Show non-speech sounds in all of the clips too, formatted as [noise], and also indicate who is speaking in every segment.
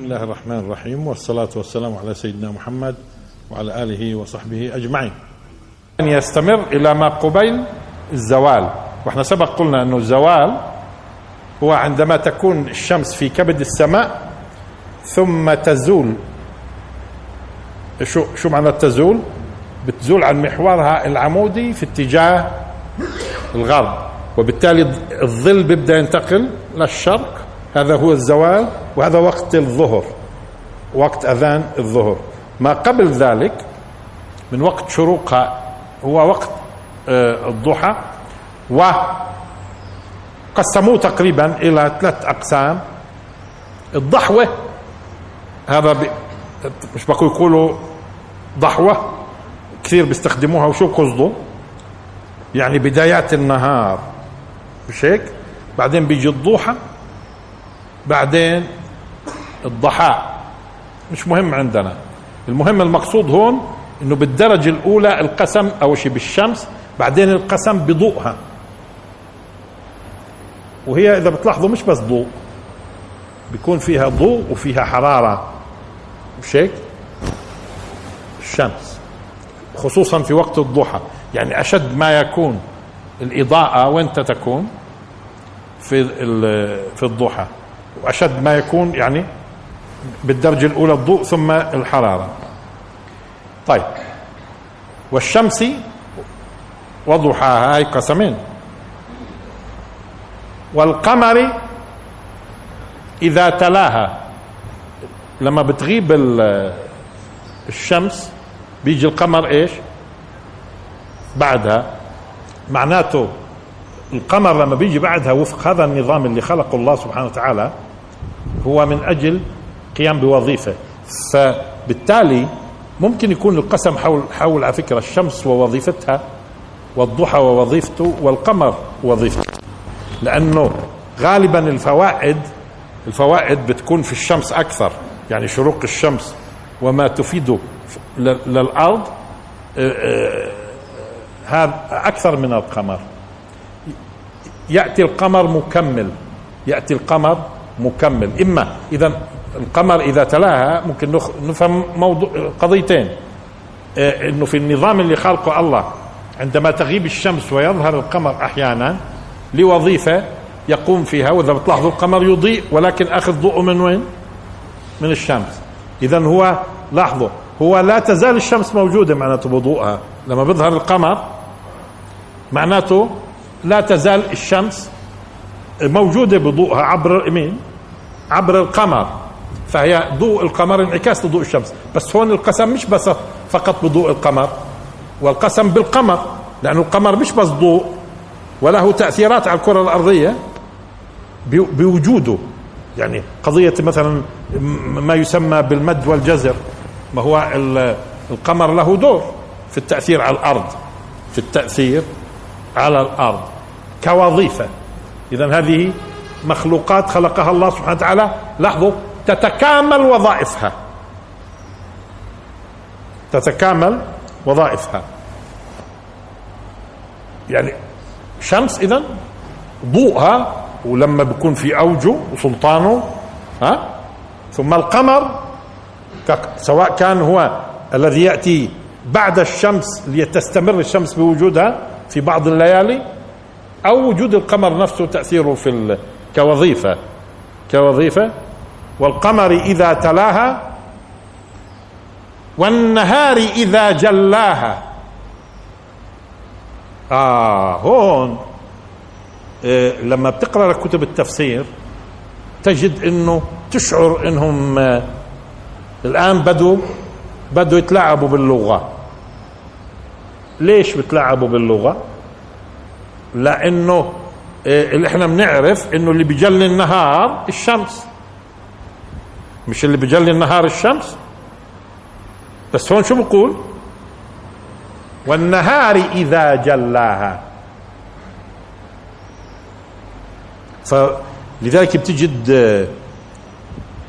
Speaker 1: بسم الله الرحمن الرحيم والصلاة والسلام على سيدنا محمد وعلى آله وصحبه أجمعين أن يستمر إلى ما قبيل الزوال. وإحنا سبق قلنا أنه الزوال هو عندما تكون الشمس في كبد السماء ثم تزول. شو شو معنى تزول؟ بتزول عن محورها العمودي في اتجاه الغرب. وبالتالي الظل بيبدأ ينتقل للشرق هذا هو الزوال. وهذا وقت الظهر وقت أذان الظهر. ما قبل ذلك من وقت شروقها هو وقت آه، الضحى وقسموه تقريبا إلى ثلاث أقسام. الضحوة هذا بي مش بقوا يقولوا ضحوة كثير بيستخدموها. وشو قصده؟ يعني بدايات النهار مش هيك؟ بعدين بيجي الضحى بعدين الضحاء مش مهم عندنا. المهم المقصود هون إنه بالدرجة الأولى القسم أول شيء بالشمس بعدين القسم بضوءها. وهي إذا بتلاحظوا مش بس ضوء بيكون فيها ضوء وفيها حرارة. مش هيك؟ الشمس. خصوصا في وقت الضحى. يعني أشد ما يكون الإضاءة وين تكون؟ في في الضحى. وأشد ما يكون يعني بالدرجة الأولى الضوء ثم الحرارة. طيب. والشمس وضحاها هاي قسمين. والقمر إذا تلاها لما بتغيب الشمس بيجي القمر إيش؟ بعدها. معناته القمر لما بيجي بعدها وفق هذا النظام اللي خلقه الله سبحانه وتعالى هو من أجل قيام بوظيفة. فبالتالي ممكن يكون القسم حول حول على فكرة الشمس ووظيفتها والضحى ووظيفته والقمر وظيفته لأنه غالبا الفوائد الفوائد بتكون في الشمس أكثر. يعني شروق الشمس وما تفيده للأرض آه، آه، هذا أكثر من القمر. يأتي القمر مكمل. يأتي القمر مكمل. إما إذا القمر إذا تلاها ممكن نفهم موضوع قضيتين آه، إنه في النظام اللي خلقه الله عندما تغيب الشمس ويظهر القمر أحيانا لوظيفة يقوم فيها وإذا بتلاحظوا القمر يضيء ولكن أخذ ضوءه من وين؟ من الشمس اذا هو لاحظوا هو لا تزال الشمس موجودة معناته بضوءها لما بيظهر القمر معناته لا تزال الشمس موجودة بضوءها عبر مين؟ عبر القمر فهي ضوء القمر انعكاس لضوء الشمس. بس هون القسم مش بس فقط بضوء القمر والقسم بالقمر لأن القمر مش بس ضوء وله تأثيرات على الكرة الأرضية بوجوده. يعني قضية مثلا ما يسمى بالمد والجزر ما هو القمر له دور في التأثير على الأرض في التأثير على الأرض كوظيفة. إذا هذه مخلوقات خلقها الله سبحانه وتعالى. لاحظوا تتكامل وظائفها. تتكامل وظائفها. يعني شمس إذا ضوءها ولما بيكون في اوجه وسلطانه ها؟ ثم القمر سواء كان هو الذي يأتي بعد الشمس لتستمر الشمس بوجودها في بعض الليالي أو وجود القمر نفسه تأثيره في كوظيفة. كوظيفة والقمر إذا تلاها والنهار إذا جلاها. آه هون إيه لما بتقرأ كتب التفسير تجد إنه تشعر إنهم آه الآن بدوا بدوا يتلاعبوا باللغة. ليش بتلاعبوا باللغة؟ لأنه إيه اللي إحنا بنعرف إنه اللي بيجلي النهار الشمس. مش اللي بيجلي النهار الشمس؟ بس هون شو بقول؟ والنهار إذا جلاها. فلذلك بتجد آه،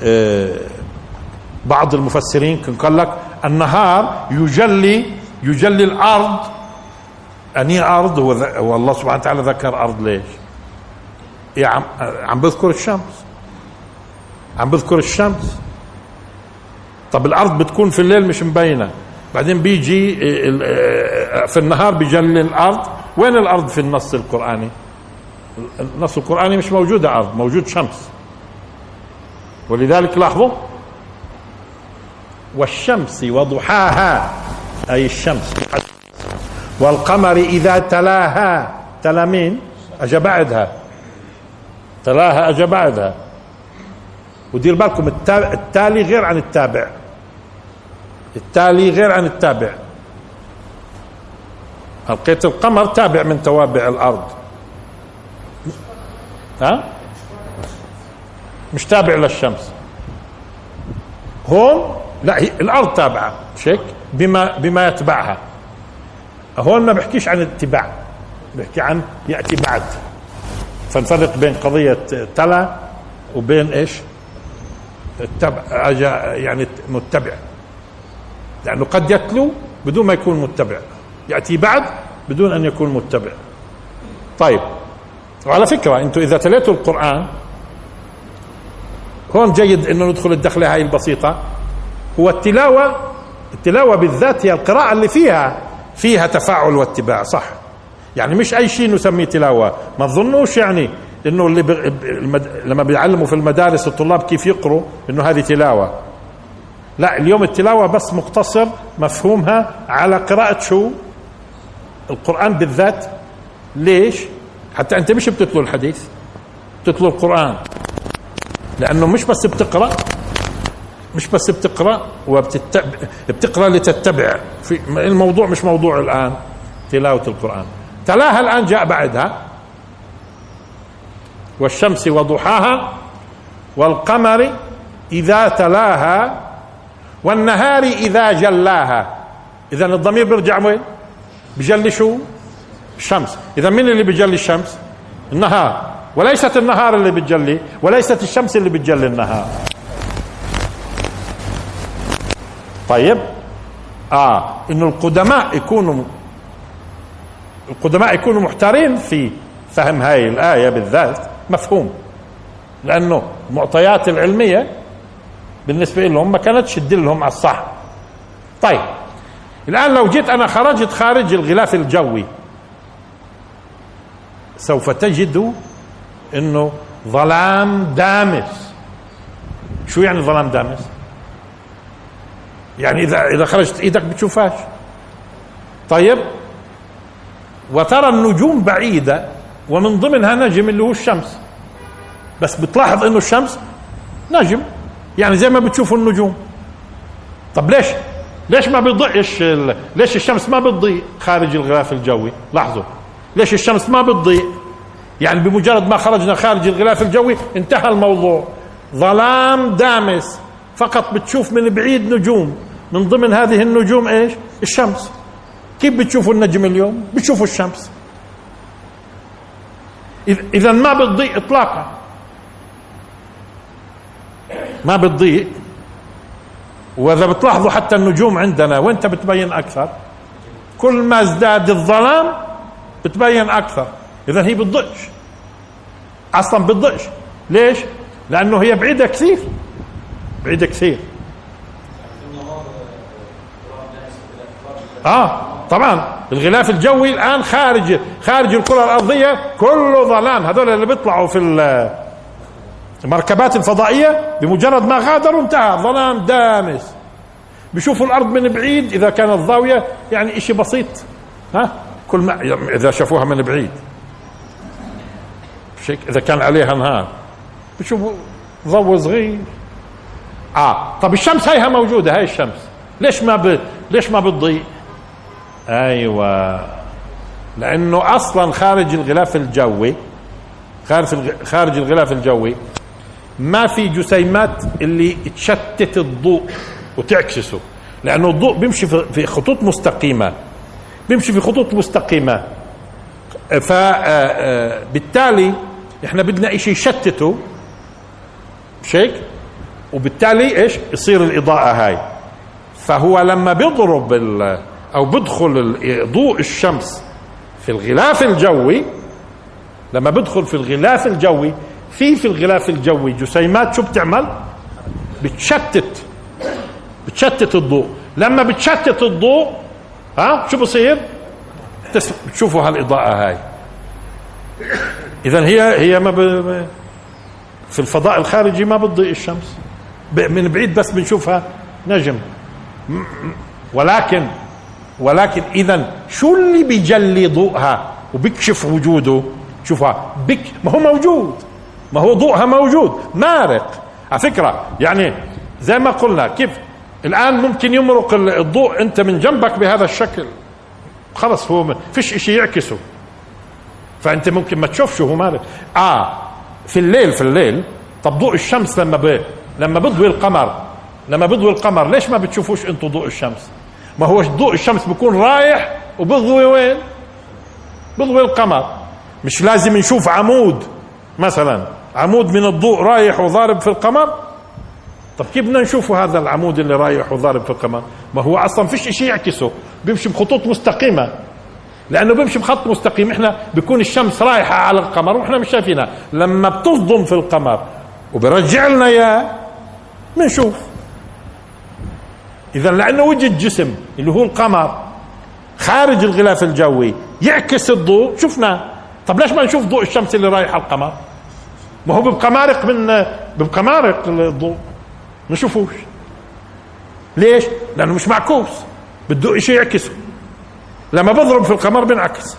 Speaker 1: آه، بعض المفسرين كان قال لك النهار يجلي يجلي الأرض. أني أرض؟ هو الله سبحانه وتعالى ذكر أرض ليش؟ إيه عم عم بذكر الشمس. عم بذكر الشمس. طب الأرض بتكون في الليل مش مبينة. بعدين بيجي في النهار بيجلي الأرض. وين الأرض في النص القرآني؟ النص القرآني مش موجودة أرض موجود شمس. ولذلك لاحظوا؟ والشمس وضحاها أي الشمس. والقمر إذا تلاها تلا مين؟ أجا بعدها. تلاها أجا بعدها. ودير بالكم التالي غير عن التابع. التالي غير عن التابع. لقيت القمر تابع من توابع الأرض. ها؟ مش تابع للشمس. هون؟ لا هي الأرض تابعة. شيك؟ بما بما يتبعها. هون ما بحكيش عن اتباع. بحكي عن يأتي بعد. فنفرق بين قضية تلا وبين إيش؟ التبع يعني متبع. لأنه قد يتلو بدون ما يكون متبع. يأتي بعد بدون أن يكون متبع. طيب. وعلى فكرة أنتم إذا تليتوا القرآن هون جيد أنه ندخل الدخلة هاي البسيطة. هو التلاوة التلاوة بالذات هي القراءة اللي فيها فيها تفاعل واتباع صح. يعني مش أي شيء نسميه تلاوة. ما تظنوش يعني إنه اللي المد... لما بيعلموا في المدارس الطلاب كيف يقروا إنه هذه تلاوة. لا اليوم التلاوة بس مقتصر مفهومها على قراءة شو؟ القرآن بالذات. ليش؟ حتى أنت مش بتتلو الحديث بتتلو القرآن. لأنه مش بس بتقرأ مش بس بتقرأ وبتتبع بتقرأ لتتبع. في الموضوع مش موضوع الآن تلاوة القرآن. تلاها الآن جاء بعدها. والشمس وضحاها والقمر إذا تلاها والنهار إذا جلاها. إذا الضمير بيرجع وين؟ بجلي شو؟ الشمس. إذا مين اللي بيجلي الشمس؟ النهار. وليست النهار اللي بتجلي وليست الشمس اللي بتجلي النهار. طيب. آه. إنه القدماء يكونوا القدماء يكونوا محتارين في فهم هاي الآية بالذات. مفهوم. لأنه المعطيات العلمية بالنسبة لهم ما كانتش تدلهم على الصح. طيب الآن لو جيت أنا خرجت خارج الغلاف الجوي سوف تجد إنه ظلام دامس. شو يعني ظلام دامس؟ يعني إذا إذا خرجت إيدك بتشوفهاش. طيب وترى النجوم بعيدة ومن ضمنها نجم اللي هو الشمس. بس بتلاحظ إنه الشمس نجم. يعني زي ما بتشوفوا النجوم. طب ليش؟ ليش ما بيضيعش ليش الشمس ما بتضيء خارج الغلاف الجوي؟ لاحظوا. ليش الشمس ما بتضيء؟ يعني بمجرد ما خرجنا خارج الغلاف الجوي انتهى الموضوع. ظلام دامس. فقط بتشوف من بعيد نجوم. من ضمن هذه النجوم إيش؟ الشمس. كيف بتشوفوا النجم اليوم؟ بتشوفوا الشمس. إذا ما بتضيء اطلاقا. ما بتضيء وإذا بتلاحظوا حتى النجوم عندنا وين بتبين أكثر؟ كل ما ازداد الظلام بتبين أكثر. إذا هي بتضيئش أصلا بتضيئش ليش؟ لأنه هي بعيدة كثير. بعيدة كثير. آه. طبعا الغلاف الجوي الآن خارج خارج الكرة الأرضية كله ظلام هذول اللي بيطلعوا في المركبات الفضائيه بمجرد ما غادروا انتهى. ظلام دامس. بيشوفوا الأرض من بعيد إذا كانت ضاوية يعني شيء بسيط. ها؟ كل ما إذا شافوها من بعيد. إذا كان عليها نهار. بشوفوا ضوء صغير. آه طب الشمس هيها موجودة هاي الشمس. ليش ما ب... ليش ما بتضيء؟ أيوه. لأنه أصلا خارج الغلاف الجوي خارج الغلاف الجوي ما في جسيمات اللي تشتت الضوء وتعكسه لأنه الضوء بيمشي في خطوط مستقيمة بيمشي في خطوط مستقيمة. فبالتالي آه، آه، إحنا بدنا شيء يشتته مش هيك وبالتالي إيش؟ يصير الإضاءة هاي. فهو لما بيضرب أو بدخل ضوء الشمس في الغلاف الجوي لما بدخل في الغلاف الجوي في في الغلاف الجوي جسيمات شو بتعمل؟ بتشتت بتشتت الضوء. لما بتشتت الضوء ها شو بصير؟ بتشوفوا هالإضاءة هاي. اذا هي هي ما ب... في الفضاء الخارجي ما بتضيء الشمس. من بعيد بس بنشوفها نجم. ولكن ولكن اذا شو اللي بيجلي ضوءها؟ وبيكشف وجوده. شوفها بك ما هو موجود. ما هو ضوءها موجود. مارق. على فكرة يعني زي ما قلنا كيف؟ الآن ممكن يمرق الضوء أنت من جنبك بهذا الشكل. خلص هو فيش إشي يعكسه. فأنت ممكن ما تشوفش هو مارق. آه في الليل في الليل طب ضوء الشمس لما ب... لما بضوي القمر لما بضوي القمر ليش ما بتشوفوش أنتم ضوء الشمس؟ ما هو ضوء الشمس بيكون رايح وبضوي وين؟ بضوي القمر. مش لازم نشوف عمود مثلا. عمود من الضوء رايح وضارب في القمر؟ طب كيف بدنا نشوف هذا العمود اللي رايح وضارب في القمر؟ ما هو أصلا فيش شيء يعكسه. بيمشي بخطوط مستقيمة. لأنه بيمشي بخط مستقيم. إحنا بيكون الشمس رايحة على القمر وإحنا مش شايفينها. لما بتصدم في القمر وبرجع لنا إياه بنشوف. اذا لأنه وجد جسم اللي هو القمر خارج الغلاف الجوي يعكس الضوء. شفناه طب ليش ما نشوف ضوء الشمس اللي رايح على القمر؟ ما هو بيبقى مارق من بيبقى مارق الضوء. ما نشوفوش. ليش؟ لأنه مش معكوس. بده شيء يعكسه لما بضرب في القمر بينعكس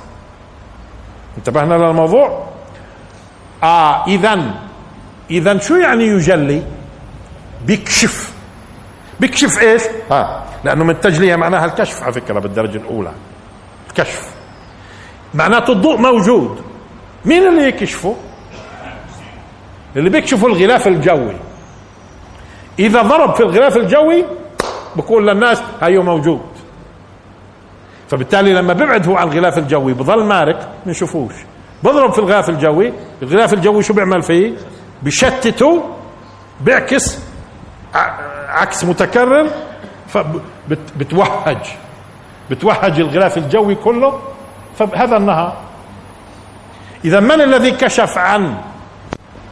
Speaker 1: انتبهنا للموضوع؟ آه اذا اذا شو يعني يجلي؟ بيكشف. بيكشف إيش؟ ها. لأنه من التجلية معناها الكشف على فكرة بالدرجة الأولى. الكشف. معناته الضوء موجود. مين اللي يكشفه؟ اللي بيكشفوا الغلاف الجوي. إذا ضرب في الغلاف الجوي بقول للناس هيو موجود. فبالتالي لما بيبعد هو عن الغلاف الجوي بظل مارق بنشوفوش بضرب في الغلاف الجوي الغلاف الجوي شو بيعمل فيه؟ بشتته بيعكس عكس متكرر فبتوهج بتوهج الغلاف الجوي كله فهذا النهار. إذا من الذي كشف عن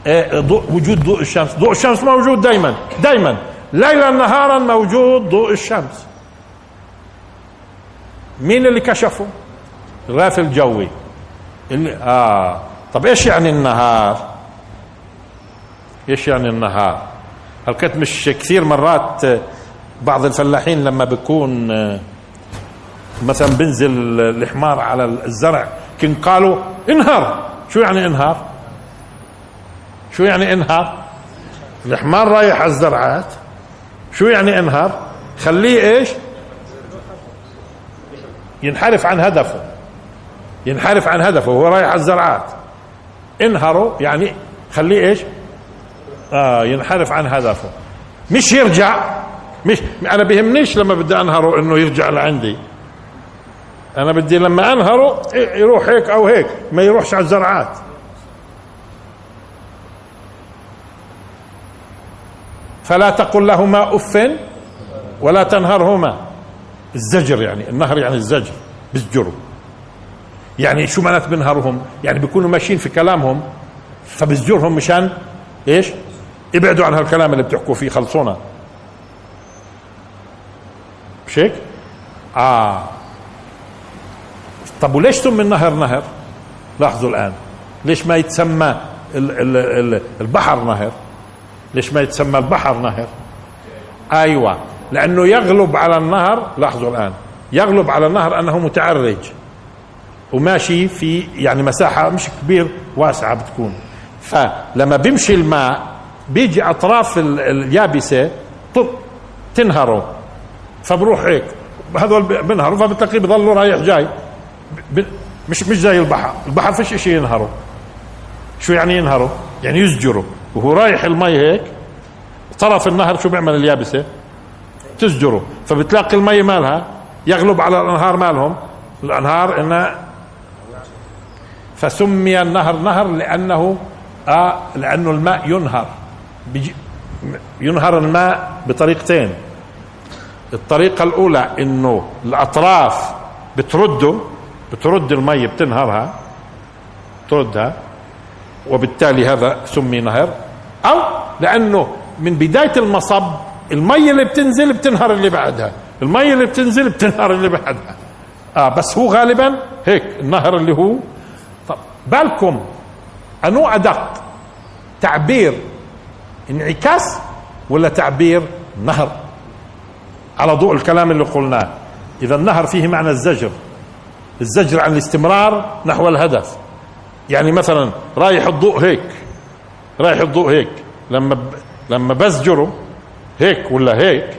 Speaker 1: آه، ضوء وجود ضوء الشمس؟ ضوء الشمس موجود دائما دائما ليلا نهارا موجود ضوء الشمس. مين اللي كشفه؟ الغلاف الجوي. اللي آه. طب إيش يعني النهار؟ إيش يعني النهار؟ هل كنت مش كثير مرات آه، بعض الفلاحين لما بيكون آه، مثلا بنزل الحمار على الزرع كن قالوا انهر شو يعني انهار؟ شو يعني انهار؟ الحمار رايح على الزرعات. شو يعني انهار؟ خليه إيش؟ ينحرف عن هدفه. ينحرف عن هدفه وهو رايح على الزرعات. انهروا يعني خليه إيش؟ آه ينحرف عن هدفه. مش يرجع مش أنا بيهمنيش لما بدي أنهره إنه يرجع لعندي. أنا بدي لما أنهره يروح هيك أو هيك ما يروحش على الزرعات. فلا تقل لهما أف ولا تنهرهما. الزجر يعني النهر يعني الزجر بزجروا يعني شو معنات بنهرهم؟ يعني بيكونوا ماشيين في كلامهم فبزجرهم مشان إيش؟ ابعدوا عن هالكلام اللي بتحكوا فيه خلصونا. مش هيك؟ آه. طب وليش سمي النهر نهر لاحظوا الآن. ليش ما يتسمى البحر نهر؟ ليش ما يتسمى البحر نهر؟ أيوه. لأنه يغلب على النهر لاحظوا الآن. يغلب على النهر أنه متعرج. وماشي في يعني مساحة مش كبير واسعة بتكون. فلما بيمشي الماء بيجي أطراف اليابسة تنهره. فبروح هيك. هذول بنهروا فبتلاقيه بضلوا رايح جاي. مش مش زي البحر. البحر فيش شيء ينهره. شو يعني ينهره؟ يعني يزجره. وهو رايح المي هيك طرف النهر شو بيعمل اليابسة؟ تزجره. فبتلاقي المي مالها يغلب على الأنهار مالهم. الأنهار انها فسمي النهر نهر لأنه آه لأنه الماء ينهر. ينهر الماء بطريقتين. الطريقة الأولى إنه الأطراف بترده بترد المي بتنهرها تردها وبالتالي هذا سمي نهر. أو لأنه من بداية المصب المية اللي بتنزل بتنهر اللي بعدها. المية اللي بتنزل بتنهر اللي بعدها. آه بس هو غالبا هيك النهر اللي هو. طب بالكم أنو أدق تعبير انعكاس ولا تعبير نهر؟ على ضوء الكلام اللي قلناه. إذا النهر فيه معنى الزجر. الزجر عن الاستمرار نحو الهدف. يعني مثلا رايح الضوء هيك. رايح الضوء هيك. لما ب... لما بزجره هيك ولا هيك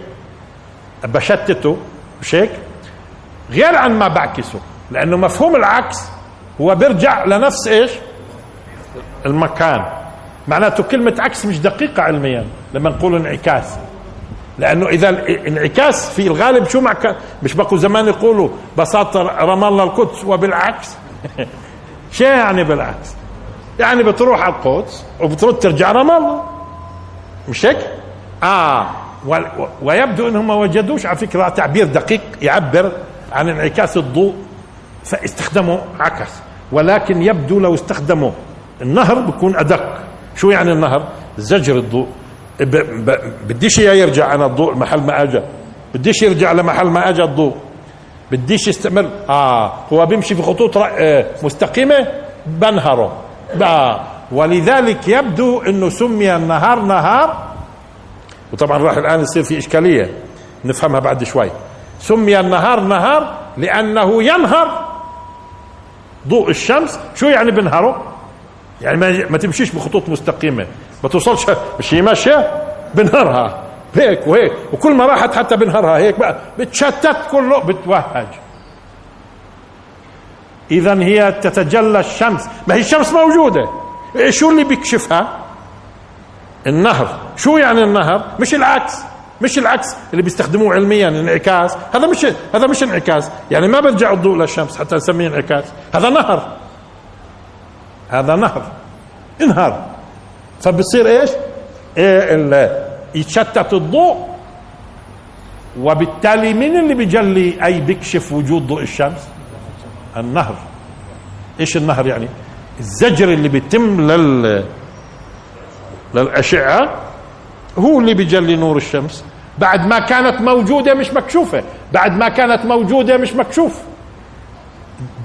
Speaker 1: بشتته مش هيك؟ غير عن ما بعكسه. لأنه مفهوم العكس هو بيرجع لنفس إيش؟ المكان. معناته كلمة عكس مش دقيقة علميا لما نقول انعكاس. لأنه إذا انعكاس في الغالب شو مع مش بقوا زمان يقولوا بساطة رمى الله القدس وبالعكس. [laughs] شو يعني بالعكس؟ يعني بتروح على القدس وبترد ترجع رمى الله. مش هيك؟ آه. ويبدو إنهم ما وجدوش. على فكرة تعبير دقيق يعبر عن انعكاس الضوء فاستخدموا عكس. ولكن يبدو لو استخدموا النهر بيكون أدق. شو يعني النهر؟ زجر الضوء. بديش إياه يرجع عن الضوء محل ما اجى بديش يرجع لمحل ما اجى الضوء. بديش يستمر. آه هو بيمشي في خطوط آه مستقيمة بنهره. آه. ولذلك يبدو إنه سمي النهار نهار. وطبعا راح الآن يصير في إشكالية. نفهمها بعد شوي. سمي النهار نهار لأنه ينهر. ضوء الشمس شو يعني بنهره؟ يعني ما, ما تمشيش بخطوط مستقيمة. ما توصلش مش هي ماشيه بنهرها هيك وهيك. وكل ما راحت حتى بنهرها هيك بقى. بتشتت كله. بتوهج. اذا هي تتجلى الشمس. ما هي الشمس موجودة. شو اللي بيكشفها؟ النهر. شو يعني النهر؟ مش العكس. مش العكس. اللي بيستخدموه علميا انعكاس. هذا مش هذا مش انعكاس. يعني ما برجع الضوء للشمس حتى نسميه انعكاس. هذا نهر. هذا نهر انهار فبصير إيش؟ إيه يتشتت الضوء وبالتالي من اللي بيجلي أي بيكشف وجود ضوء الشمس؟ النهر إيش النهر يعني؟ الزجر اللي بيتم لل للأشعة هو اللي بيجلي نور الشمس. بعد ما كانت موجودة مش مكشوفة. بعد ما كانت موجودة مش مكشوف.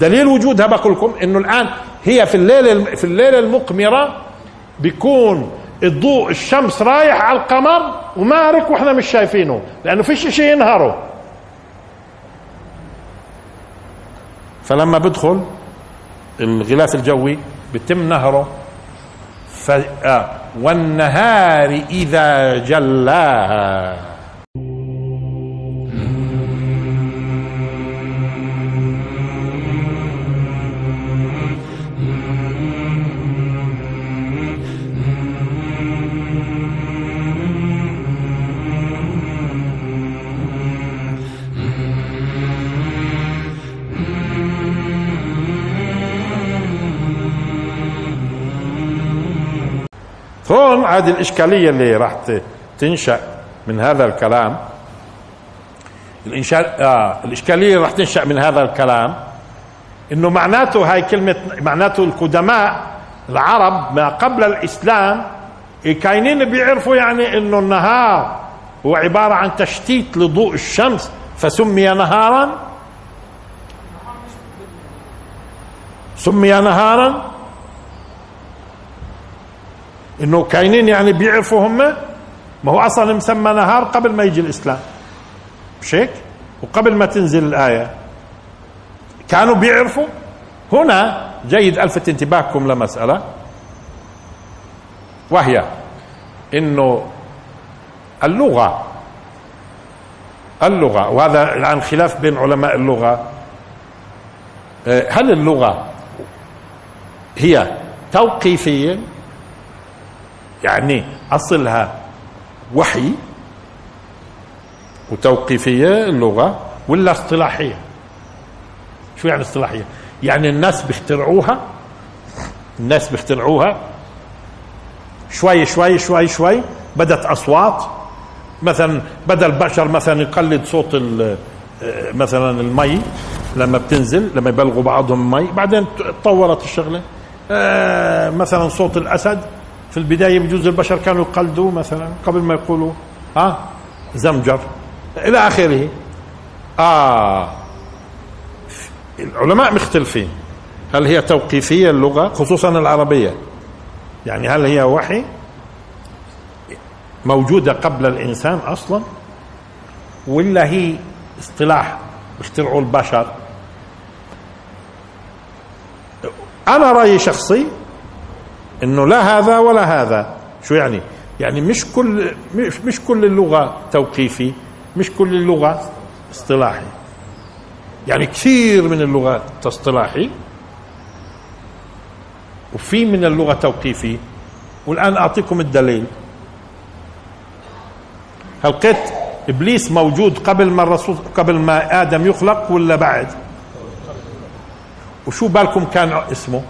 Speaker 1: دليل وجودها بقول لكم إنه الآن هي في الليلة في الليلة المقمرة بيكون الضوء الشمس رايح على القمر ومارك وإحنا مش شايفينه لأنه فيش شيء ينهره. فلما بدخل الغلاف الجوي بيتم نهره. ف... آه والنهار إذا جلاها. هذه الإشكالية اللي راح تنشأ من هذا الكلام. الإنشاء آه الإشكالية اللي راح تنشأ من هذا الكلام إنه معناته هاي كلمة معناته القدماء العرب ما قبل الإسلام كاينين بيعرفوا يعني إنه النهار هو عبارة عن تشتيت لضوء الشمس فسمي نهارا. سمي نهارا. إنه كاينين يعني بيعرفوا هم ما هو أصلا مسمى نهار قبل ما يجي الإسلام. مش هيك وقبل ما تنزل الآية. كانوا بيعرفوا. هنا جيد الفت انتباهكم لمسألة. وهي إنه اللغة. اللغة. وهذا الآن خلاف بين علماء اللغة. هل اللغة هي توقيفية؟ يعني أصلها وحي وتوقيفية اللغة ولا اصطلاحية؟ شو يعني اصطلاحية؟ يعني الناس بيخترعوها الناس بيخترعوها شوي شوي شوي شوي بدت أصوات. مثلا بدا البشر مثلا يقلد صوت مثلا المي لما بتنزل لما يبلغوا بعضهم مي بعدين تطورت الشغلة. آه، مثلا صوت الأسد في البداية بجوز البشر كانوا يقلدوا مثلا قبل ما يقولوا ها؟ زمجر. إلى آخره. آه. العلماء مختلفين. هل هي توقيفية اللغة؟ خصوصا العربية. يعني هل هي وحي؟ موجودة قبل الإنسان أصلا؟ ولا هي اصطلاح اخترعوا البشر؟ أنا رأيي شخصي إنه لا هذا ولا هذا. شو يعني؟ يعني مش كل مش, مش كل اللغة توقيفي مش كل اللغة اصطلاحي. يعني كثير من اللغات اصطلاحي وفي من اللغة توقيفي. والآن أعطيكم الدليل. هل لقيت إبليس موجود قبل ما الرسول قبل ما آدم يخلق ولا بعد؟ وشو بالكم كان اسمه؟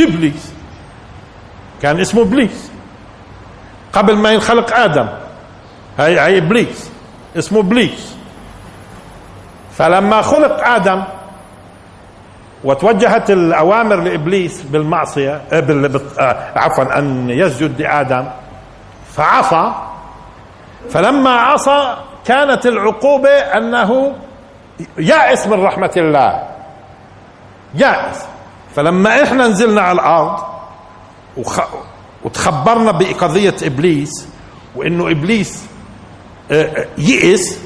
Speaker 1: إبليس. كان اسمه إبليس. قبل ما ينخلق آدم. هاي هاي إبليس. اسمه إبليس. فلما خلق آدم وتوجهت الأوامر لإبليس بالمعصية آه،. آه، عفوا أن يسجد لآدم فعصى. فلما عصى كانت العقوبة أنه يائس من رحمة الله. يائس. فلما إحنا نزلنا على الأرض وخ... وتخبرنا بقضية إبليس وإنه إبليس آه، آه، يئس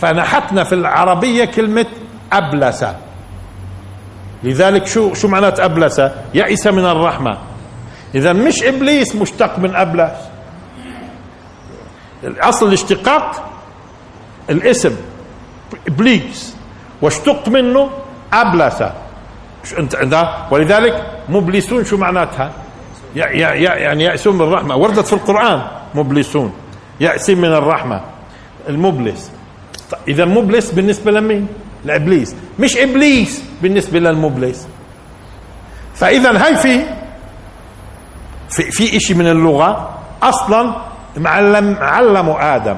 Speaker 1: فنحتنا في العربية كلمة أبلس. لذلك شو شو معنات أبلس؟ يئس من الرحمة. إذا مش إبليس مشتق من أبلس. أصل الاشتقاق الاسم إبليس. واشتق منه أبلس. أنت؟ ولذلك مبلسون شو معناتها؟ يعني يأسون من الرحمة. وردت في القرآن مبلسون. يأسين من الرحمة. المبلس. إذا مبلس بالنسبة لمين؟ لإبليس. مش إبليس بالنسبة للمبلس. فإذا هاي في في, في إشي من اللغة أصلا معلم علموا آدم.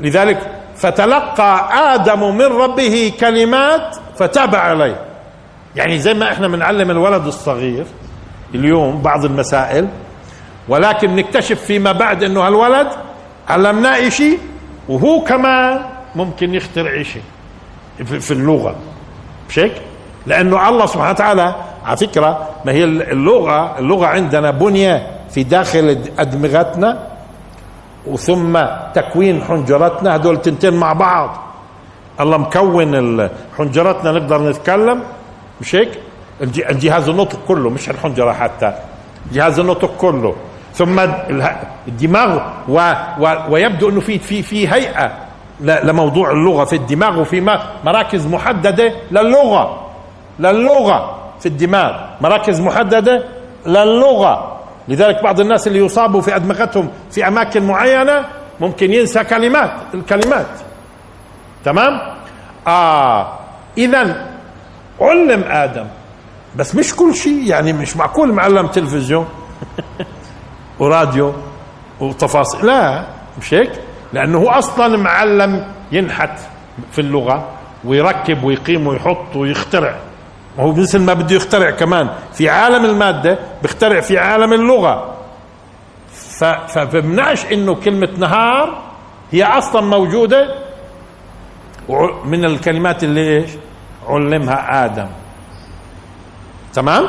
Speaker 1: لذلك فتلقى آدم من ربه كلمات فتاب عليه. يعني زي ما إحنا بنعلم الولد الصغير اليوم بعض المسائل ولكن نكتشف فيما بعد إنه هالولد علمناه شيء وهو كمان ممكن يخترع شيء في اللغة مش هيك؟ لأنه الله سبحانه وتعالى على فكرة ما هي اللغة اللغة عندنا بنية في داخل أدمغتنا وثم تكوين حنجرتنا هدول تنتين مع بعض الله مكون حنجرتنا نقدر نتكلم مش هيك؟ الجهاز النطق كله مش الحنجرة حتى. جهاز النطق كله. ثم الدماغ و و ويبدو إنه في في في هيئة لموضوع اللغة في الدماغ وفي مراكز محددة للغة. للغة في الدماغ. مراكز محددة للغة. لذلك بعض الناس اللي يصابوا في أدمغتهم في أماكن معينة ممكن ينسى كلمات الكلمات. تمام؟ آه. اذا علم آدم بس مش كل شيء يعني مش معقول معلم تلفزيون [laughs] وراديو وتفاصيل. لا مش هيك؟ لأنه هو أصلا معلم ينحت في اللغة ويركب ويقيم ويحط ويخترع. هو مثل ما بده يخترع كمان. في عالم المادة بيخترع في عالم اللغة. فبمنعش إنه كلمة نهار هي أصلا موجودة. من الكلمات اللي إيش؟ علمها آدم. تمام؟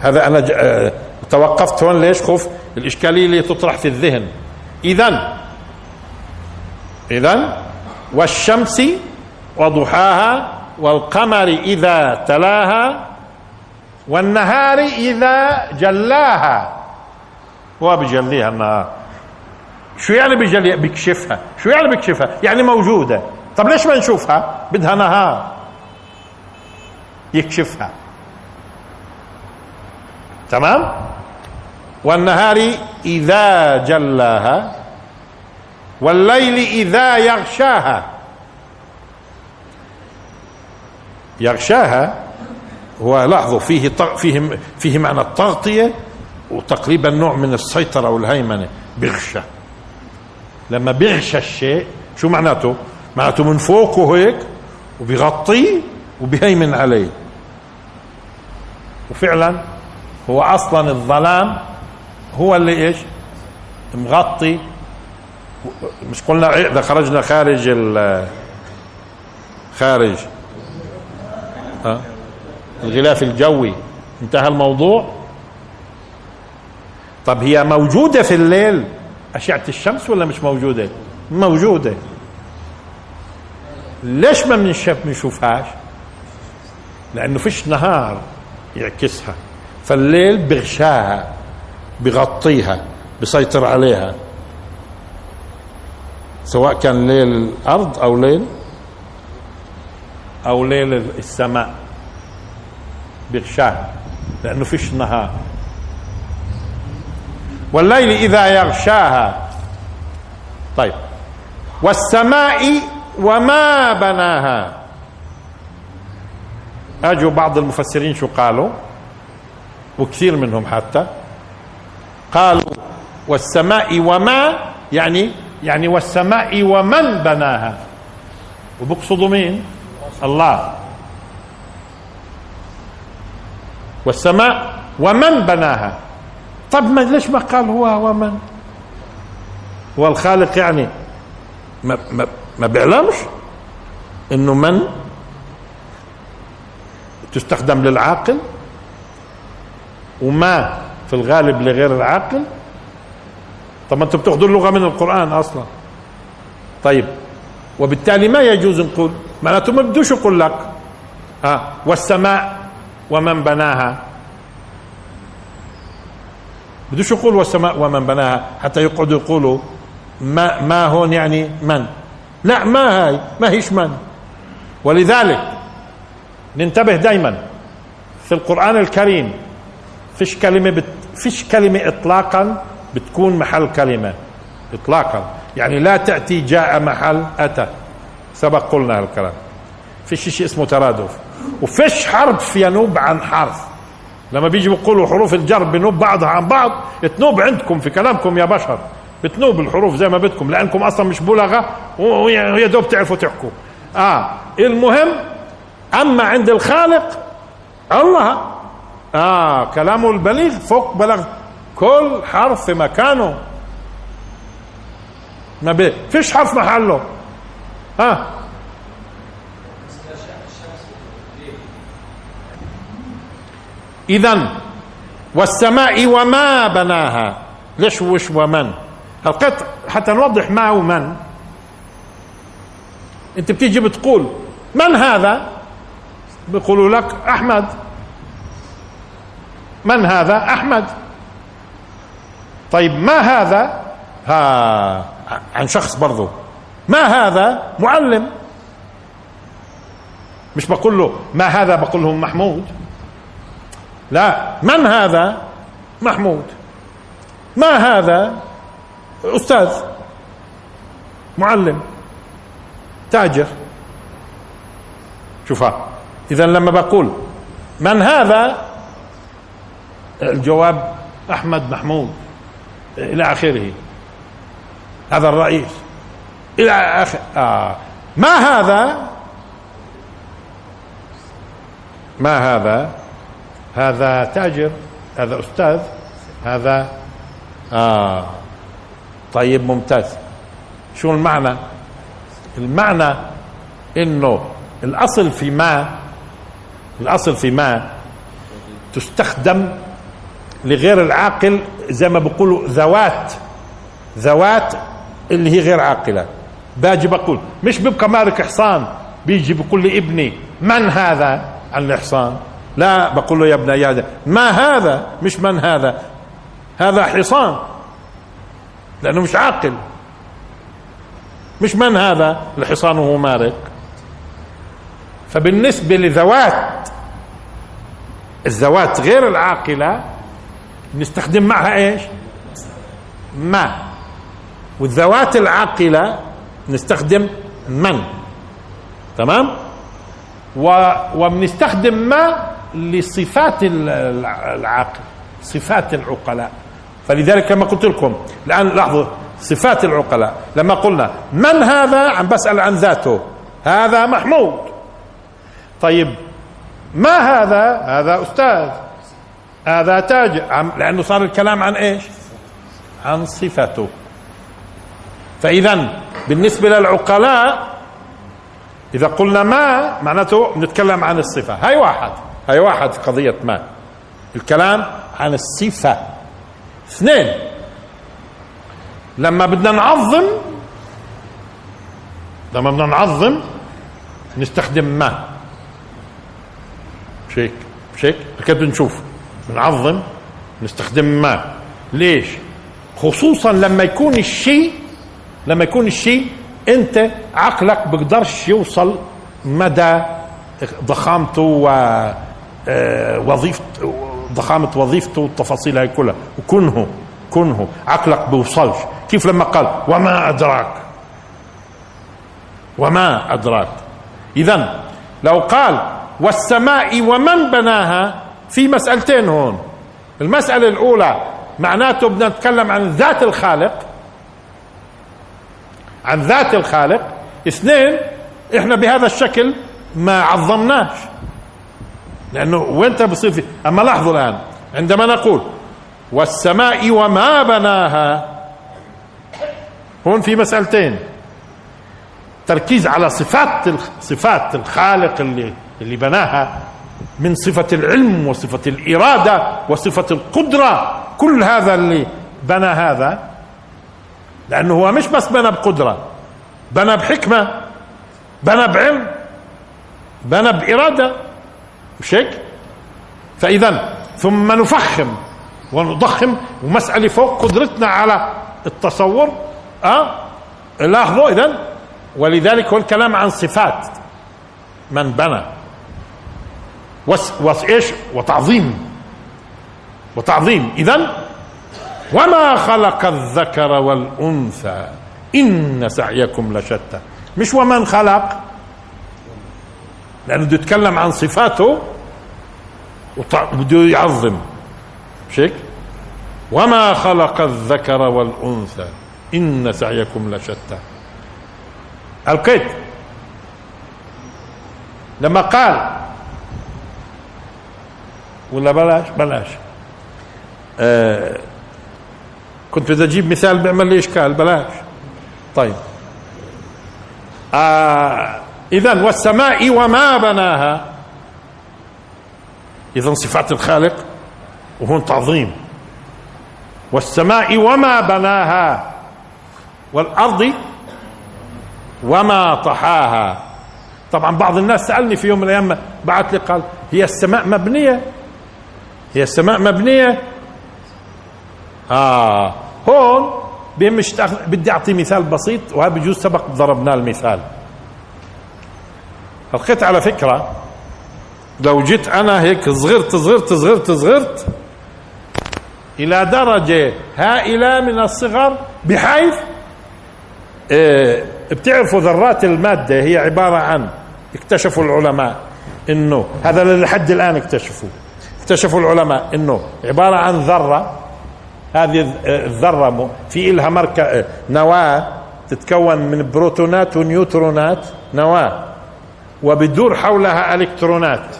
Speaker 1: هذا أنا آه، توقفت هون ليش؟ خوف الإشكالية اللي تطرح في الذهن. اذا اذا والشمس وضحاها والقمر إذا تلاها والنهار إذا جلاها. هو بجليها النهار. شو يعني بجلي؟ بيكشفها شو يعني بيكشفها يعني موجودة. طب ليش ما نشوفها؟ بدها نهار. يكشفها. تمام؟ والنهار إذا جلاها والليل إذا يغشاها. يغشاها هو لاحظوا فيه فيه فيه معنى التغطية وتقريبا نوع من السيطرة والهيمنة بيغشى لما بيغشى الشيء شو معناته؟ معناته من فوقه هيك وبيغطيه وبيهيمن عليه. وفعلا هو أصلا الظلام هو اللي إيش؟ مغطي. مش قلنا إذا خرجنا خارج ال خارج. ها؟ الغلاف الجوي. انتهى الموضوع. طب هي موجودة في الليل؟ أشعة الشمس ولا مش موجودة؟ موجودة. ليش ما بنشوف بنشوفهاش؟ لأنه فيش نهار يعكسها. فالليل بغشاها بغطيها بسيطر عليها. سواء كان ليل الأرض أو ليل أو ليل السماء بغشاها لأنه فيش نهار. والليل إذا يغشاها. طيب. والسماء وما بناها. اجوا بعض المفسرين شو قالوا؟ وكثير منهم حتى قالوا والسماء وما يعني يعني والسماء ومن بناها. وبقصدوا مين؟ الله. والسماء ومن بناها. طب ما ليش ما قال هو ومن؟ هو الخالق يعني ما, ما, ما بيعلمش إنه من تستخدم للعاقل؟ وما في الغالب لغير العاقل؟ طب ما أنتم بتاخذوا اللغة من القرآن أصلا. طيب وبالتالي ما يجوز نقول معناته ما بدوش يقول لك ها آه والسماء ومن بناها. بدوش يقول والسماء ومن بناها حتى يقعدوا يقولوا ما ما هون يعني من. لا ما هاي ما هيش من. ولذلك ننتبه دائما في القرآن الكريم فيش كلمة بت فيش كلمة إطلاقا بتكون محل كلمة. إطلاقا. يعني لا تأتي جاء محل أتى. سبق قلنا هالكلام. فيش شيء اسمه ترادف. وفيش حرف ينوب عن حرف. لما بيجي بيقولوا حروف الجر بنوب بعضها عن بعض تنوب عندكم في كلامكم يا بشر. بتنوب الحروف زي ما بدكم لأنكم أصلا مش بلغة ويا دوب تعرفوا تحكوا. آه. المهم أما عند الخالق الله آه كلامه البليغ فوق بلغ كل حرف في مكانه. ما بي فيش حرف محله. ها؟ آه. اذا والسماء وما بناها. ليش وش ومن؟ القطع حتى نوضح ما ومن انت بتيجي بتقول من هذا؟ بيقولوا لك أحمد. من هذا؟ أحمد. طيب ما هذا؟ ها عن شخص برضه ما هذا؟ معلم. مش بقول له ما هذا بقول له محمود. لا من هذا؟ محمود. ما هذا؟ أستاذ. معلم. تاجر. شوفها. إذا لما بقول من هذا الجواب أحمد محمود. إلى آخره. هذا الرئيس إلى آخر. آه. ما هذا؟ ما هذا؟ هذا تاجر. هذا أستاذ. هذا. آه. طيب ممتاز. شو المعنى؟ المعنى إنه الأصل في ما الأصل في ما تستخدم لغير العاقل زي ما بيقولوا ذوات ذوات اللي هي غير عاقلة. باجي بقول مش بيبقى مالك حصان بيجي بيقول لي ابني من هذا؟ عن الحصان لا بقول له يا ابن يا ما هذا؟ مش من هذا هذا حصان. لأنه مش عاقل. مش من هذا؟ الحصان وهو مارق فبالنسبة لذوات الذوات غير العاقلة نستخدم معها إيش؟ ما. والذوات العاقلة نستخدم من. تمام؟ و... وبنستخدم ما لصفات العاقل صفات العقلاء. فلذلك كما قلت لكم الآن لاحظوا صفات العقلاء. لما قلنا من هذا؟ عم بسأل عن ذاته. هذا محمود. طيب ما هذا؟ هذا أستاذ. هذا تاجر لأنه صار الكلام عن إيش؟ عن صفته. فإذا بالنسبة للعقلاء إذا قلنا ما معناته نتكلم عن الصفة. هاي واحد. هاي واحد قضية ما. الكلام عن الصفة. اثنين لما بدنا نعظم لما بدنا نعظم نستخدم ما. مش هيك مش هيك بنشوف. بنعظم نستخدم ما. ليش؟ خصوصا لما يكون الشيء لما يكون الشيء أنت عقلك بقدرش يوصل مدى ضخامته و آه، وظيفته ضخامة وظيفته والتفاصيل هاي كلها. وكنه كنه. عقلك بيوصلش. كيف لما قال وما أدراك؟ وما أدراك. إذا لو قال والسماء ومن بناها؟ في مسألتين هون. المسألة الأولى معناته بدنا نتكلم عن ذات الخالق. عن ذات الخالق. اثنين إحنا بهذا الشكل ما عظمناش. لأنه وين بصير أما لاحظوا الآن عندما نقول والسماء وما بناها. هون في مسألتين. تركيز على صفات صفات الخالق اللي اللي بناها. من صفة العلم وصفة الإرادة وصفة القدرة. كل هذا اللي بنى هذا لأنه هو مش بس بنى بقدرة بنى بحكمة بنى بعلم بنى بإرادة. مش هيك؟ فإذا ثم نفخم ونضخم ومسألة فوق قدرتنا على التصور أه لاحظوا إذا ولذلك هو الكلام عن صفات من بنى. وس وس إيش؟ وتعظيم. وتعظيم. اذا وما خلق الذكر والأنثى إن سعيكم لشتى. مش ومن خلق؟ لأنه بده يتكلم عن صفاته وبده يعظم. مش هيك وما خلق الذكر والأنثى إن سعيكم لشتى. ألقيت. لما قال ولا بلاش؟ بلاش. آه كنت بدي أجيب مثال بيعمل لي إشكال بلاش. طيب. آه اذا والسماء وما بناها. اذا صفات الخالق وهون تعظيم. والسماء وما بناها. والأرض وما طحاها. طبعا بعض الناس سألني في يوم من الأيام بعث لي قال هي السماء مبنية؟ هي السماء مبنية. آه. هون مش بدي أعطي مثال بسيط وهذا بجوز سبق ضربنا المثال. لقيت على فكرة لو جيت أنا هيك صغرت صغرت صغرت صغرت إلى درجة هائلة من الصغر بحيث إيه بتعرفوا ذرات المادة هي عبارة عن اكتشفوا العلماء إنه هذا لحد الآن اكتشفوا اكتشفوا العلماء إنه عبارة عن ذرة هذه الذرة في لها مركز نواة تتكون من بروتونات ونيوترونات نواة وبدور حولها إلكترونات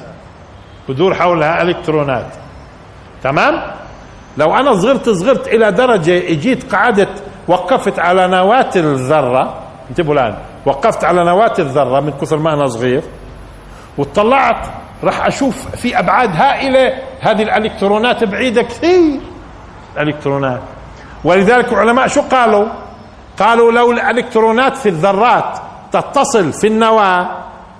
Speaker 1: بدور حولها إلكترونات. تمام؟ لو أنا صغرت صغرت إلى درجة اجيت قعدت وقفت على نواة الذرة انتبهوا الآن وقفت على نواة الذرة من كثر ما أنا صغير وطلعت راح أشوف في أبعاد هائلة. هذه الإلكترونات بعيدة كثير. الإلكترونات. ولذلك العلماء شو قالوا؟ قالوا لو الإلكترونات في الذرات تتصل في النواة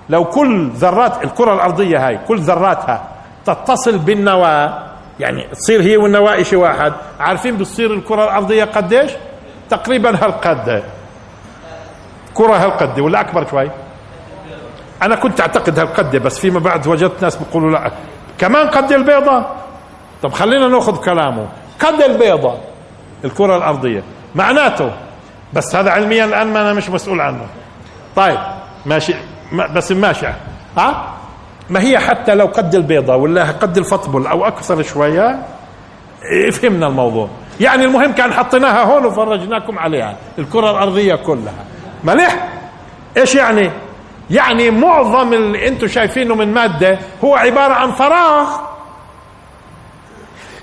Speaker 1: لو كل ذرات الكرة الأرضية هاي كل ذراتها تتصل بالنواة يعني تصير هي والنواة شيء واحد. عارفين بتصير الكرة الأرضية قديش؟ تقريبا هالقد. كرة هالقد ولا أكبر شوي؟ أنا كنت أعتقد هالقد بس فيما بعد وجدت ناس بيقولوا لا. كمان قد البيضة. طب خلينا ناخذ كلامه. قد البيضة الكرة الأرضية. معناته بس هذا علميا الآن ما أنا مش مسؤول عنه. طيب ماشي بس ماشي. ها؟ ما هي حتى لو قد البيضة ولا قد الفطبل أو أكثر شوية فهمنا الموضوع. يعني المهم كان حطيناها هون وفرجناكم عليها الكرة الأرضية كلها. مليح؟ إيش يعني؟ يعني معظم اللي أنتم شايفينه من مادة هو عبارة عن فراغ.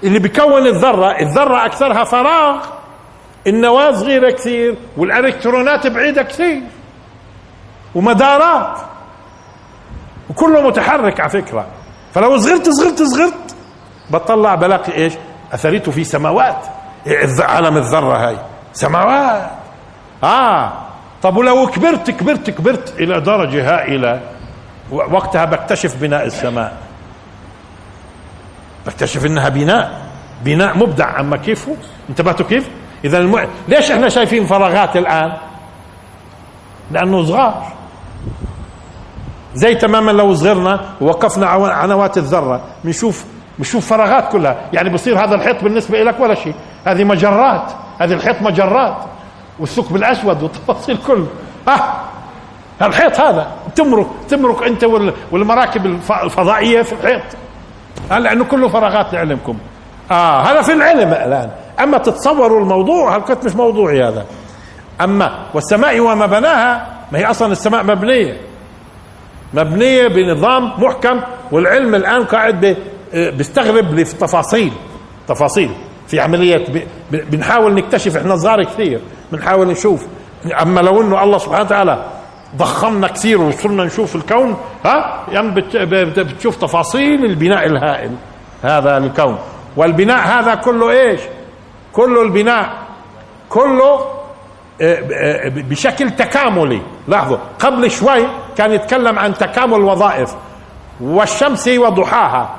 Speaker 1: اللي بيكون الذرة الذرة أكثرها فراغ. النواة صغيرة كثير والإلكترونات بعيدة كثير ومدارات. وكله متحرك على فكرة. فلو صغرت صغرت صغرت بطلع بلاقي إيش؟ أثريته في سماوات. عالم الذرة هاي. سماوات. آه. طب ولو كبرت كبرت كبرت إلى درجة هائلة وقتها بكتشف بناء السماء. بكتشف إنها بناء بناء مبدع. أما كيفه انتبهتوا كيف؟ إذا الم... ليش إحنا شايفين فراغات الآن؟ لأنه صغار. زي تماما لو صغرنا ووقفنا عنوات الذرة بنشوف بنشوف فراغات كلها. يعني بصير هذا الحيط بالنسبة لك ولا شيء. هذه مجرات هذه الحيط مجرات. والثقب الأسود والتفاصيل كله. آه الحيط هذا تمرك تمرك أنت والمراكب الفضائية في الحيط. لأنه كله فراغات لعلمكم. آه هذا في العلم الآن. أما تتصوروا الموضوع هل كنت مش موضوعي هذا. أما والسماء وما بناها ما هي أصلا السماء مبنية. مبنية بنظام محكم والعلم الآن قاعد بيستغرب لتفاصيل. تفاصيل. في عمليه بنحاول نكتشف إحنا صغار كثير بنحاول نشوف. أما لو إنه الله سبحانه وتعالى ضخمنا كثير وصرنا نشوف الكون ها يعني بتشوف تفاصيل البناء الهائل هذا الكون. والبناء هذا كله إيش؟ كله البناء كله آه، آه، بشكل تكاملي. لاحظوا قبل شوي كان يتكلم عن تكامل الوظائف والشمس وضحاها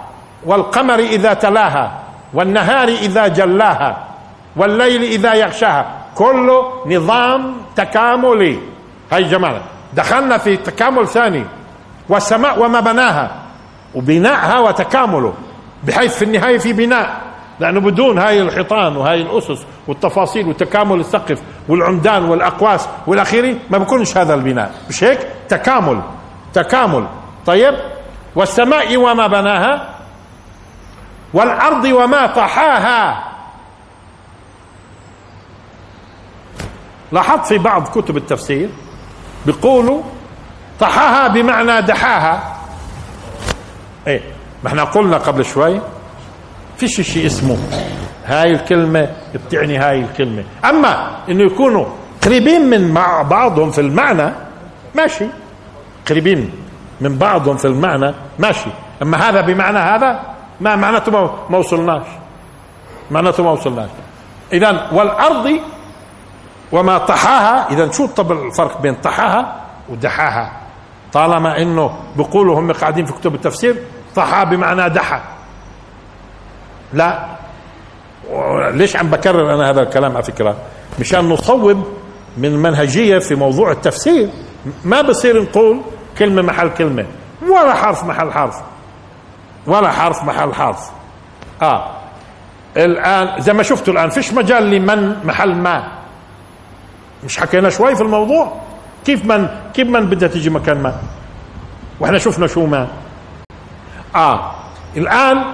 Speaker 1: والقمر إذا تلاها. والنهار إذا جلاها والليل إذا يغشاها. كله نظام تكاملي. هاي جماعة دخلنا في تكامل ثاني. والسماء وما بناها. وبناءها وتكامله. بحيث في النهاية في بناء. لأنه بدون هاي الحيطان وهاي الأسس والتفاصيل وتكامل السقف والعمدان والأقواس والاخيري ما بكونش هذا البناء. مش هيك؟ تكامل. تكامل. طيب؟ والسماء وما بناها. والأرض وما طحاها. لاحظت في بعض كتب التفسير بيقولوا طحاها بمعنى دحاها. إيه ما إحنا قلنا قبل شوي فيش شيء اسمه هاي الكلمة بتعني هاي الكلمة. أما إنه يكونوا قريبين من مع بعضهم في المعنى ماشي. قريبين من بعضهم في المعنى ماشي. أما هذا بمعنى هذا؟ ما معناته ما وصلناش. معناته ما وصلناش. إذا والأرض وما طحاها إذا شو طب الفرق بين طحاها ودحاها؟ طالما إنه بيقولوا هم قاعدين في كتب التفسير طحا بمعنى دحى لا. ليش عم بكرر أنا هذا الكلام على فكرة؟ مشان نصوب من منهجية في موضوع التفسير. ما بصير نقول كلمة محل كلمة ولا حرف محل حرف. ولا حرف محل حرف آه. الآن زي ما شفتوا الآن فيش مجال لمن محل ما. مش حكينا شوي في الموضوع؟ كيف من كيف من بدها تيجي مكان ما؟ وإحنا شفنا شو ما. آه. الآن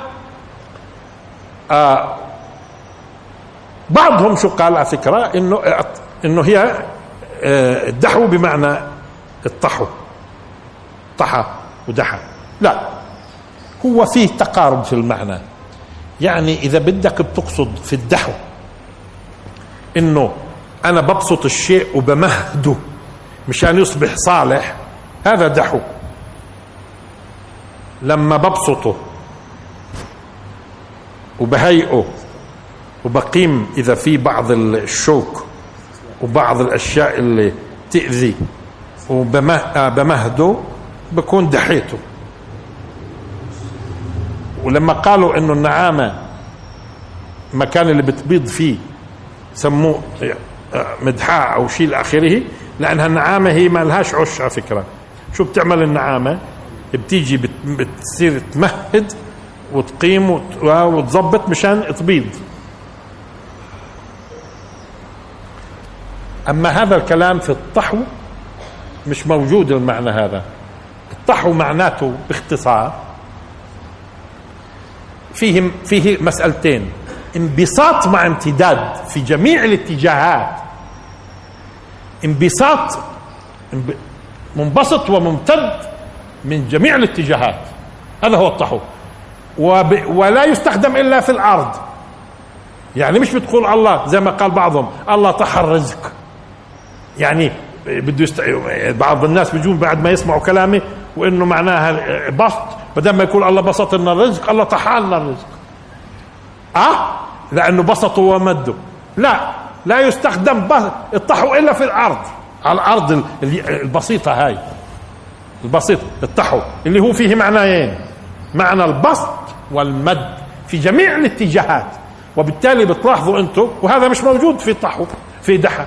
Speaker 1: آه بعضهم شو قال على فكرة إنه إنه هي آه الدحو بمعنى الطحو. طحى ودحى لا. هو فيه تقارب في المعنى. يعني إذا بدك بتقصد في الدحو إنه أنا ببسط الشيء وبمهده مشان يصبح صالح هذا دحو. لما ببسطه وبهيئه وبقيم إذا في بعض الشوك وبعض الأشياء اللي تأذي وبمهده بكون دحيته. ولما قالوا إنه النعامة المكان اللي بتبيض فيه سموه مدحاء أو شيء لآخره لأنها النعامة هي ما لهاش عش على فكرة. شو بتعمل النعامة؟ بتيجي بتصير تمهد وتقيم وتظبط مشان تبيض. أما هذا الكلام في الطحو مش موجود المعنى هذا. الطحو معناته باختصار فيه فيه مسألتين. انبساط مع امتداد في جميع الاتجاهات. انبساط منبسط وممتد من جميع الاتجاهات. هذا هو الطحو. ولا يستخدم إلا في الأرض. يعني مش بتقول الله زي ما قال بعضهم الله طحى الرزق يعني بده يست... بعض الناس بيجون بعد ما يسمعوا كلامي وإنه معناها بسط بدل ما يقول الله بسط لنا الرزق الله طحى لنا الرزق. أه؟ لأنه بسطه ومده. لا لا يستخدم الطحو إلا في الأرض. على الأرض البسيطة هاي. البسيط الطحو. اللي هو فيه معنيين. معنى البسط والمد في جميع الاتجاهات. وبالتالي بتلاحظوا أنتم وهذا مش موجود في الطحو في دحى.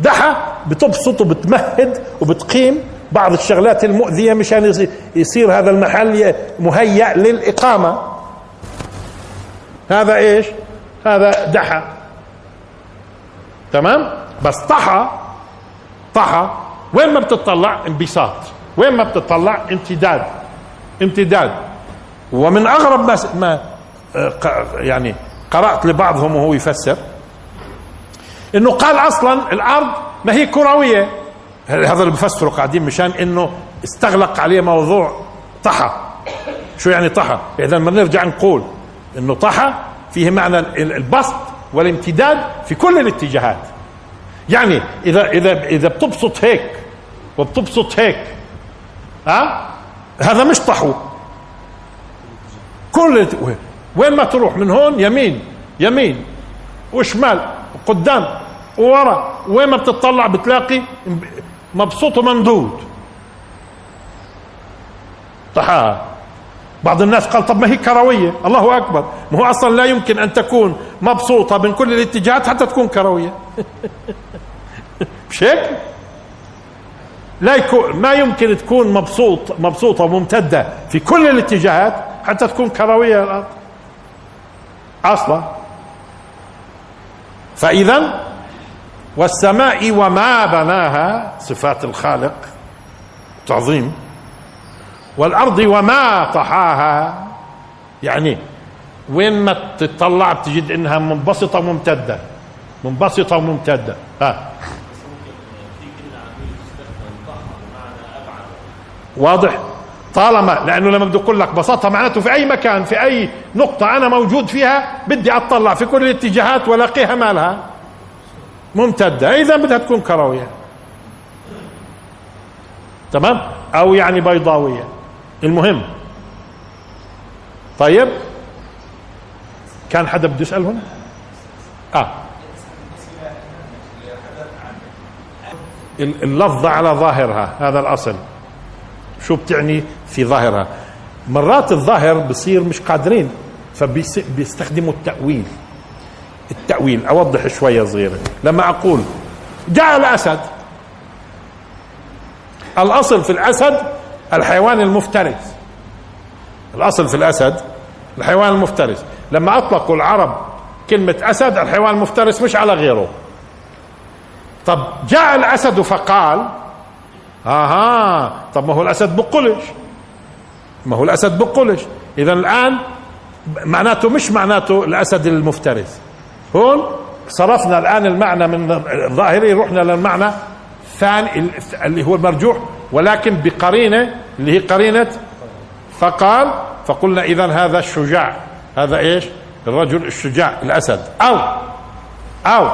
Speaker 1: دحى بتبسط وبتمهد وبتقيم بعض الشغلات المؤذية مشان يصير هذا المحل مهيأ للإقامة. هذا إيش؟ هذا دحى. تمام؟ بس طحى. طحى. وين ما بتطلع؟ انبساط. وين ما بتطلع؟ امتداد. امتداد. ومن أغرب ما, ما آه، يعني قرأت لبعضهم وهو يفسر إنه قال أصلا الأرض ما هي كروية. هذا اللي بفسره قاعدين مشان إنه استغلق عليه موضوع طحى شو يعني طحى اذا ما نرجع نقول إنه طحى فيه معنى البسط والامتداد في كل الاتجاهات. يعني اذا اذا إذا بتبسط هيك وبتبسط هيك ها؟ هذا مش طحو. كل وين ما تروح؟ من هون يمين يمين وشمال وقدام وورا. وين ما بتطلع بتلاقي مبسوط وممدود. طحاها بعض الناس قال طب ما هي كروية. الله أكبر. ما هو أصلا لا يمكن أن تكون مبسوطة من كل الاتجاهات حتى تكون كروية. [laughs] مش هيك لا يكون ما يمكن تكون مبسوط مبسوطة وممتدة في كل الاتجاهات حتى تكون كروية. الأرض أصلا. فاذا والسماء وما بناها صفات الخالق تعظيم. والأرض وما طحاها. يعني وين ما تطلع بتجد إنها منبسطة وممتدة. منبسطة وممتدة. ها. واضح؟ طالما لأنه لما بدي أقول لك بساطة معناته في أي مكان في أي نقطة أنا موجود فيها بدي أطلع في كل الاتجاهات وألاقيها مالها. ممتدة. اذا بدها تكون كروية. تمام؟ أو يعني بيضاوية. المهم. طيب. كان حدا بده يسأل هنا آه. اللفظة على ظاهرها. هذا الأصل. شو بتعني في ظاهرها؟ مرات الظاهر بصير مش قادرين فبيستخدموا التأويل. التأويل أوضح شوية صغيرة. لما أقول جاء الأسد الأصل في الأسد الحيوان المفترس. الأصل في الأسد الحيوان المفترس. لما أطلقوا العرب كلمة أسد الحيوان المفترس مش على غيره. طب جاء الأسد فقال آها طب ما هو الأسد بقلش. ما هو الأسد بقلش. اذا الآن معناته مش معناته الأسد المفترس. هون صرفنا الآن المعنى من الظاهري رحنا للمعنى الثاني اللي هو المرجوح ولكن بقرينة اللي هي قرينة فقال فقلنا اذا هذا الشجاع. هذا إيش؟ الرجل الشجاع الأسد. أو أو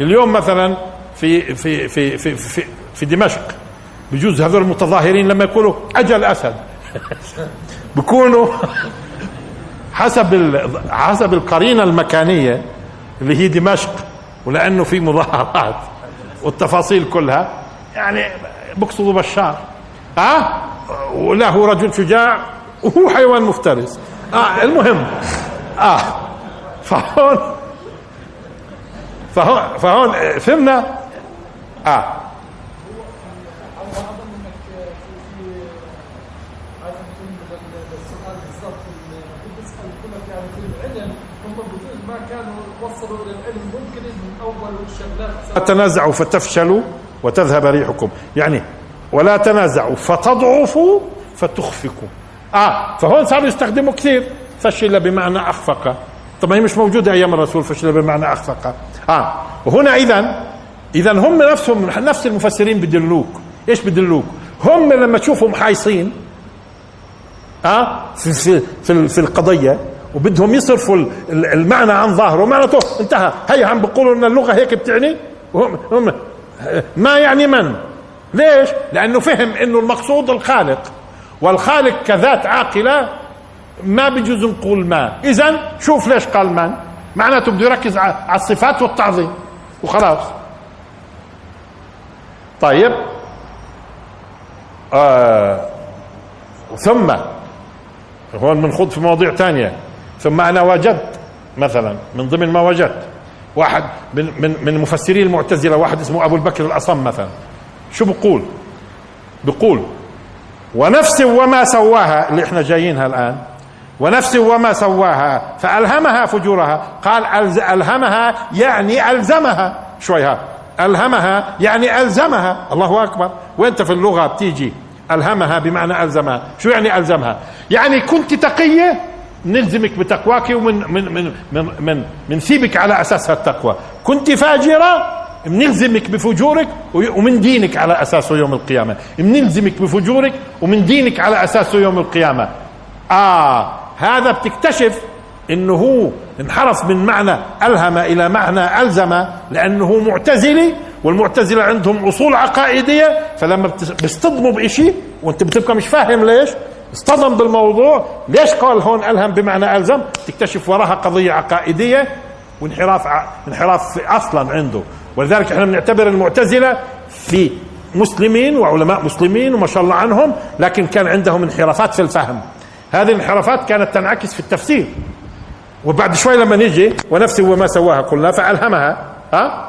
Speaker 1: اليوم مثلا في في في في في, في دمشق بجوز هذول المتظاهرين لما يقولوا اجى الاسد [laughs] بكونوا حسب حسب القرينة المكانية اللي هي دمشق ولأنه في مظاهرات والتفاصيل كلها. يعني بقصدوا بشار. ها أه؟ ولا هو رجل شجاع وهو حيوان مفترس. آه المهم. آه. فهون فهون فهون فهمنا؟ آه. تنازعوا فتفشلوا وتذهب ريحكم. يعني ولا تنازعوا فتضعفوا فتخفكوا آه فهون صاروا يستخدموا كثير. فشل بمعنى أخفق. طب هي مش موجودة أيام الرسول فشل بمعنى أخفق. آه وهنا اذا اذا هم نفسهم نفس المفسرين بدلوك. إيش بدلوك؟ هم لما تشوفهم حايصين آه في في في, في القضية وبدهم يصرفوا المعنى عن ظاهره معناته انتهى. هي عم بيقولوا إن اللغة هيك بتعني؟ وهم هم ما يعني من؟ ليش؟ لأنه فهم إنه المقصود الخالق والخالق كذات عاقلة ما بيجوز نقول ما. اذا شوف ليش قال من. معناته بده يركز على الصفات والتعظيم وخلاص. طيب. آه ثم هون بنخوض في مواضيع ثانية ثم أنا وجدت مثلا من ضمن ما وجدت. واحد من من من مفسري المعتزلة واحد اسمه أبو البكر الأصم مثلا. شو بقول؟ بقول ونفس وما سواها اللي إحنا جايينها الآن ونفس وما سواها فألهمها فجورها. قال ألهمها يعني ألزمها. شوي ها. ألهمها يعني ألزمها. الله أكبر. وانت في اللغة بتيجي؟ ألهمها بمعنى ألزمها. شو يعني ألزمها؟ يعني كنت تقية؟ نلزمك بتقواك ومن من من من من منثيبك على أساسها التقوى كنت فاجرة بنلزمك بفجورك ومن دينك على اساسه يوم القيامة. بنلزمك بفجورك ومن دينك على اساسه يوم القيامة. آه هذا بتكتشف إنه هو انحرف من معنى ألهم إلى معنى ألزم لأنه معتزلي والمعتزلة عندهم أصول عقائدية فلما بيصطدموا بشيء وأنت بتبقى مش فاهم ليش اصطدم بالموضوع. ليش قال هون ألهم بمعنى ألزم؟ تكتشف وراها قضية عقائدية وانحراف انحراف أصلا عنده. ولذلك إحنا بنعتبر المعتزلة في مسلمين وعلماء مسلمين وما شاء الله عنهم لكن كان عندهم انحرافات في الفهم. هذه الانحرافات كانت تنعكس في التفسير. وبعد شوي لما نجي ونفسه وما سواها قلنا فألهمها. ها؟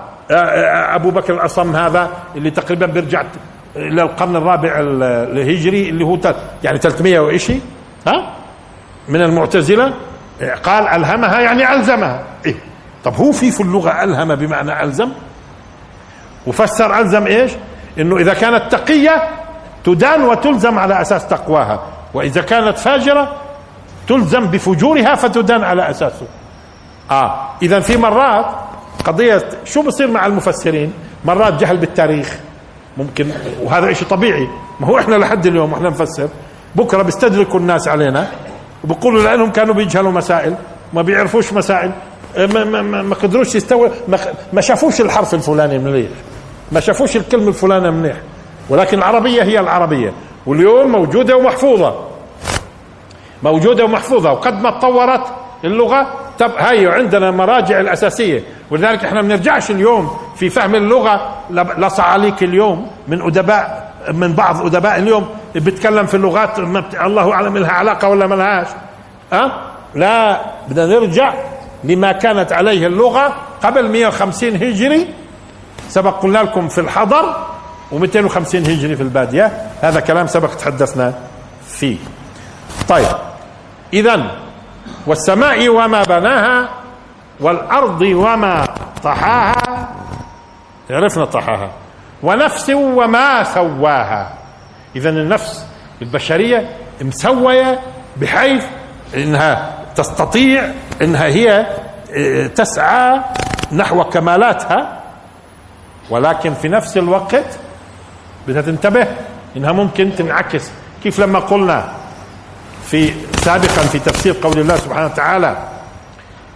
Speaker 1: أبو بكر الأصم هذا اللي تقريبا بيرجع إلى القرن الرابع الهجري اللي هو يعني 300 وإشي ها؟ من المعتزلة قال ألهمها يعني ألزمها. إيه؟ طب هو في في اللغة ألهم بمعنى ألزم؟ وفسر ألزم إيش؟ إنه إذا كانت تقية تدان وتلزم على أساس تقواها. وإذا كانت فاجرة تلزم بفجورها فتدان على أساسه. آه إذا في مرات قضية شو بصير مع المفسرين؟ مرات جهل بالتاريخ. ممكن. وهذا شيء طبيعي. ما هو إحنا لحد اليوم إحنا نفسر. بكرة بيستدركوا الناس علينا. وبقولوا لأنهم كانوا بيجهلوا مسائل. ما بيعرفوش مسائل. ما, ما, ما, ما قدروش يستوى ما, ما شافوش الحرف الفلاني منيح. ما شافوش الكلمة الفلانية منيح. ولكن العربية هي العربية. واليوم موجودة ومحفوظة. موجودة ومحفوظة. وقد ما تطورت اللغة طب هاي عندنا مراجع الأساسية. ولذلك إحنا بنرجعش اليوم في فهم اللغة لصعاليك اليوم من ادباء من بعض أدباء اليوم بيتكلم في اللغات الله أعلم لها علاقة ولا ما لهاش أه؟ لا بدنا نرجع لما كانت عليه اللغة قبل 150 هجري. سبق قلنا لكم في الحضر و250 هجري في البادية. هذا كلام سبق تحدثنا فيه. طيب اذا والسماء وما بناها والأرض وما طحاها. عرفنا طحاها. ونفس وما سواها. اذا النفس البشرية مسوية بحيث إنها تستطيع إنها هي آه، تسعى نحو كمالاتها. ولكن في نفس الوقت بدها تنتبه إنها ممكن تنعكس. كيف لما قلنا في سابقا في تفسير قول الله سبحانه وتعالى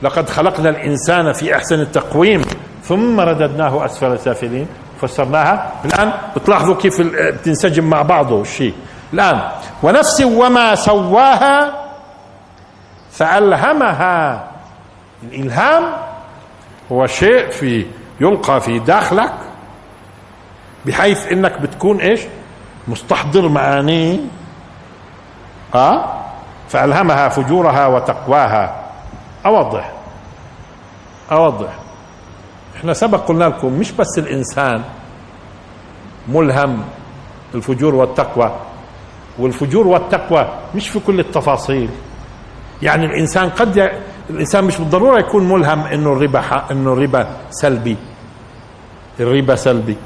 Speaker 1: لقد خلقنا الإنسان في أحسن التقويم ثم رددناه أسفل سافلين. فسرناها. الآن بتلاحظوا كيف بتنسجم مع بعضه الشيء. الآن ونفس وما سواها فألهمها. الإلهام هو شيء في يلقى في داخلك بحيث إنك بتكون إيش؟ مستحضر معانيه. آه؟ فألهمها فجورها وتقواها. أوضح. أوضح. إحنا سبق قلنا لكم مش بس الإنسان ملهم الفجور والتقوى والفجور والتقوى مش في كل التفاصيل. يعني الإنسان قد ي... الإنسان مش بالضرورة يكون ملهم إنه الربا ح... إنه الربا سلبي. الربا سلبي.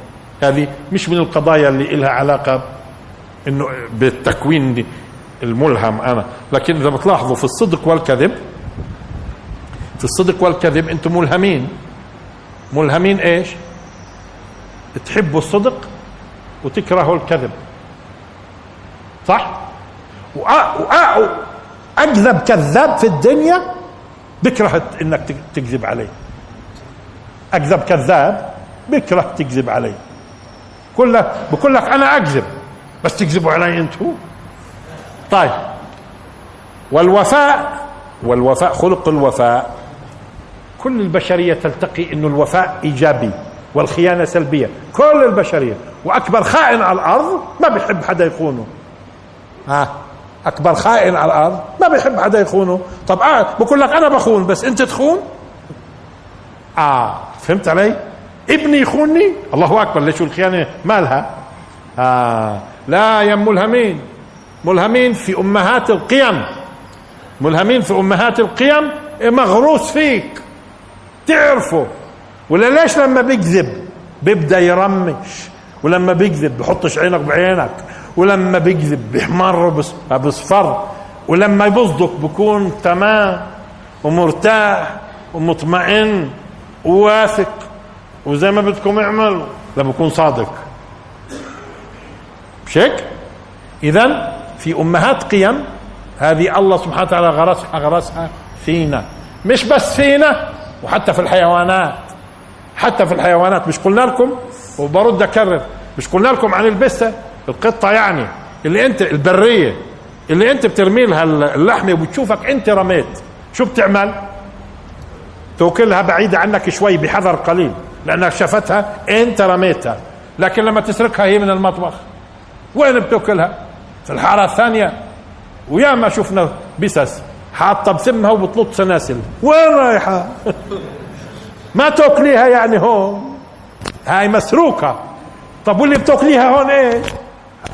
Speaker 1: هذه مش من القضايا اللي لها علاقة إنه بالتكوين الملهم أنا. لكن إذا بتلاحظوا في الصدق والكذب في الصدق والكذب أنتم ملهمين. ملهمين إيش؟ تحبوا الصدق وتكرهوا الكذب. صح؟ وأ... اكذب كذاب في الدنيا بكره إنك تكذب عليه. أكذب كذاب بكره تكذب عليه. لك بقول لك أنا أكذب بس تكذبوا علي أنتم طيب. والوفاء والوفاء خلق الوفاء. كل البشرية تلتقي إنه الوفاء إيجابي والخيانة سلبية. كل البشرية. وأكبر خائن على الأرض ما بيحب حدا يخونه. ها؟ أكبر خائن على الأرض ما بيحب حدا يخونه. طب آه بقول لك أنا بخون بس أنت تخون؟ آه فهمت علي؟ ابني يخونني؟ الله أكبر ليش الخيانة مالها؟ آه لا يا ملهمين ملهمين في أمهات القيم. ملهمين في أمهات القيم مغروس فيك. تعرفه. ولا ليش لما بيكذب بيبدأ يرمش؟ ولما بيكذب بحطش عينك بعينك. ولما بيكذب بيحمر بصفر ولما يبصدق بكون تمام ومرتاح ومطمئن وواثق. وزي ما بدكم اعملوا. لما بكون صادق. مش هيك؟ اذا في أمهات قيم. هذه الله سبحانه وتعالى غرسها غرسها فينا. مش بس فينا وحتى في الحيوانات. حتى في الحيوانات. مش قلنا لكم؟ وبرد أكرر. مش قلنا لكم عن البسة؟ القطة يعني. اللي انت البرية. اللي أنت بترمي لها اللحمة وبتشوفك أنت رميت. شو بتعمل؟ توكلها بعيدة عنك شوي بحذر قليل لأنك شافتها أنت رميتها. لكن لما تسرقها هي من المطبخ وين بتوكلها في الحارة الثانية. ويا ما شفنا بسس حاطة بسمها وبتلط سناسل. وين رايحة؟ [laughs] ما تاكليها يعني هون. هاي مسروقة. طب واللي بتاكليها هون إيه؟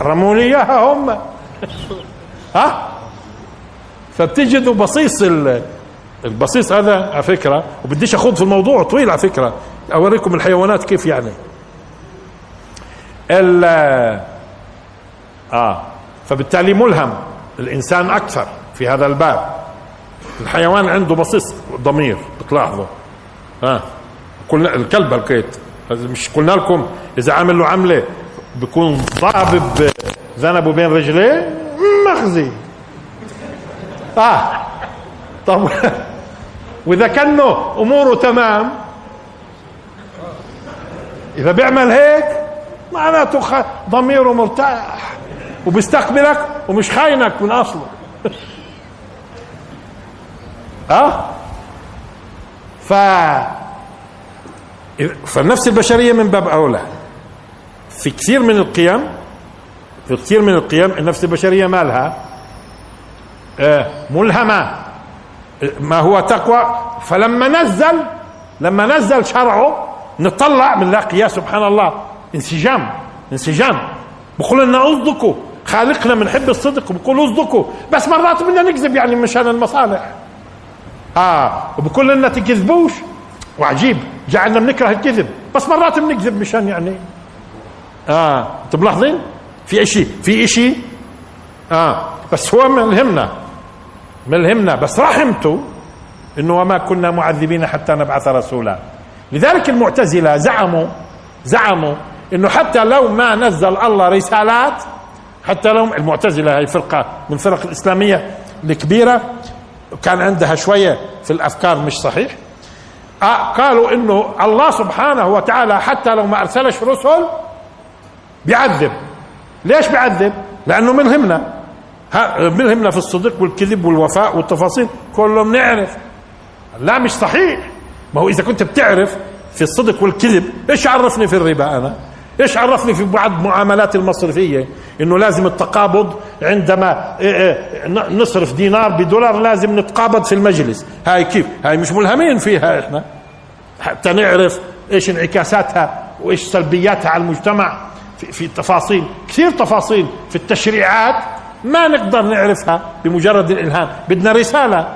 Speaker 1: رموا لي اياها هم. [laughs] ها؟ فبتجدوا بصيص البصيص هذا على فكرة وبديش أخوض في الموضوع طويل على فكرة. أوريكم الحيوانات كيف يعني. ال آه. فبالتالي ملهم الإنسان أكثر في هذا الباب. الحيوان عنده بصيص ضمير بتلاحظوا. ها؟ آه. قلنا الكلب الكيت مش قلنا لكم إذا عامل له عملة بكون ضابب ذنبه بين رجليه مخزي. آه. طب [laughs] وإذا كانه أموره تمام إذا بيعمل هيك معناته ضميره مرتاح. وبيستقبلك ومش خاينك من أصله. [laughs] آه ف فالنفس البشرية من باب أولى. في كثير من القيم في كثير من القيم النفس البشرية مالها آه ملهمه ما. هو تقوى. فلما نزل لما نزل شرعه نطلع بنلاقي يا سبحان الله. انسجام انسجام. بقول لنا اصدقوا خالقنا بنحب الصدق وبقول اصدقوا. بس مرات بدنا نكذب يعني مشان المصالح. آه وبقول لنا تكذبوش. وعجيب جعلنا بنكره الكذب. بس مرات بنكذب مشان يعني. آه أنتم ملاحظين؟ في إشي في إشي. آه بس هو ملهمنا ملهمنا بس رحمته إنه وما كنا معذبين حتى نبعث رسولا. لذلك المعتزلة زعموا زعموا إنه حتى لو ما نزل الله رسالات حتى لو المعتزلة هي فرقة من الفرق الإسلامية الكبيرة كان عندها شوية في الأفكار مش صحيح. آه قالوا إنه الله سبحانه وتعالى حتى لو ما أرسلش رسل بيعذب. ليش بيعذب؟ لأنه ملهمنا ملهمنا في الصدق والكذب والوفاء والتفاصيل كله بنعرف لا مش صحيح. ما هو إذا كنت بتعرف في الصدق والكذب إيش عرفني في الربا أنا؟ إيش عرفني في بعض معاملات المصرفية؟ إنه لازم التقابض عندما إيه، إيه، نصرف دينار بدولار لازم نتقابض في المجلس. هاي كيف؟ هاي مش ملهمين فيها إحنا. حتى نعرف إيش انعكاساتها وإيش سلبياتها على المجتمع في, في تفاصيل كثير تفاصيل في التشريعات ما نقدر نعرفها بمجرد الإلهام. بدنا رسالة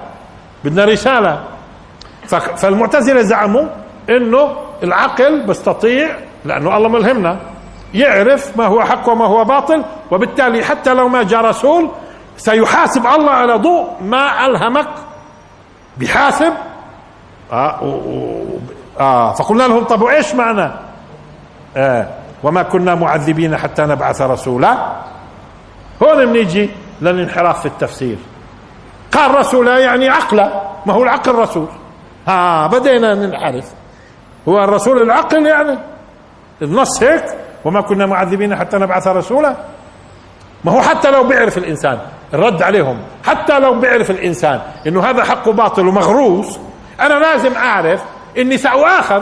Speaker 1: بدنا رسالة. فالمعتزلة زعموا إنه العقل بيستطيع لأنه الله ملهمنا. يعرف ما هو حق وما هو باطل وبالتالي حتى لو ما جاء رسول سيحاسب الله على ضوء ما ألهمك بحاسب. آه, آه فقلنا لهم طب وإيش معنى؟ آه وما كنا معذبين حتى نبعث رسولا. هون بنيجي للانحراف في التفسير. قال رسولا يعني عقلا ما هو العقل رسول ها بدينا نعرف هو الرسول العقل يعني؟ النص هيك؟ وما كنا معذبين حتى نبعث رسولا. ما هو حتى لو بيعرف الإنسان الرد عليهم حتى لو بيعرف الإنسان إنه هذا حق باطل ومغروس أنا لازم أعرف إني سأؤاخذ.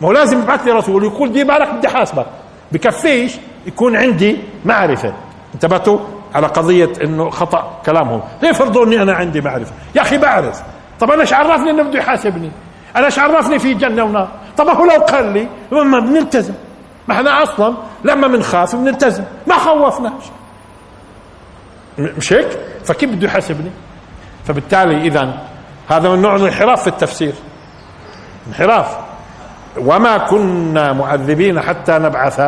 Speaker 1: ما هو لازم يبعث لي رسول يقول دي بالك بدي حاسبك. بكفيش يكون عندي معرفة. انتبهتوا على قضية إنه خطأ كلامهم. ليه فرضوا إني أنا عندي معرفة. يا أخي بعرف. طب أنا إيش عرفني إنه بده يحاسبني؟ أنا إيش عرفني في جنة ونار طب هو لو قال لي ما بنلتزم ما إحنا أصلا لما بنخاف بنلتزم ما خوفناش مش هيك؟ فكيف بده يحاسبني؟ فبالتالي إذا هذا من نوع الانحراف في التفسير. انحراف. وما كنا معذبين حتى نبعث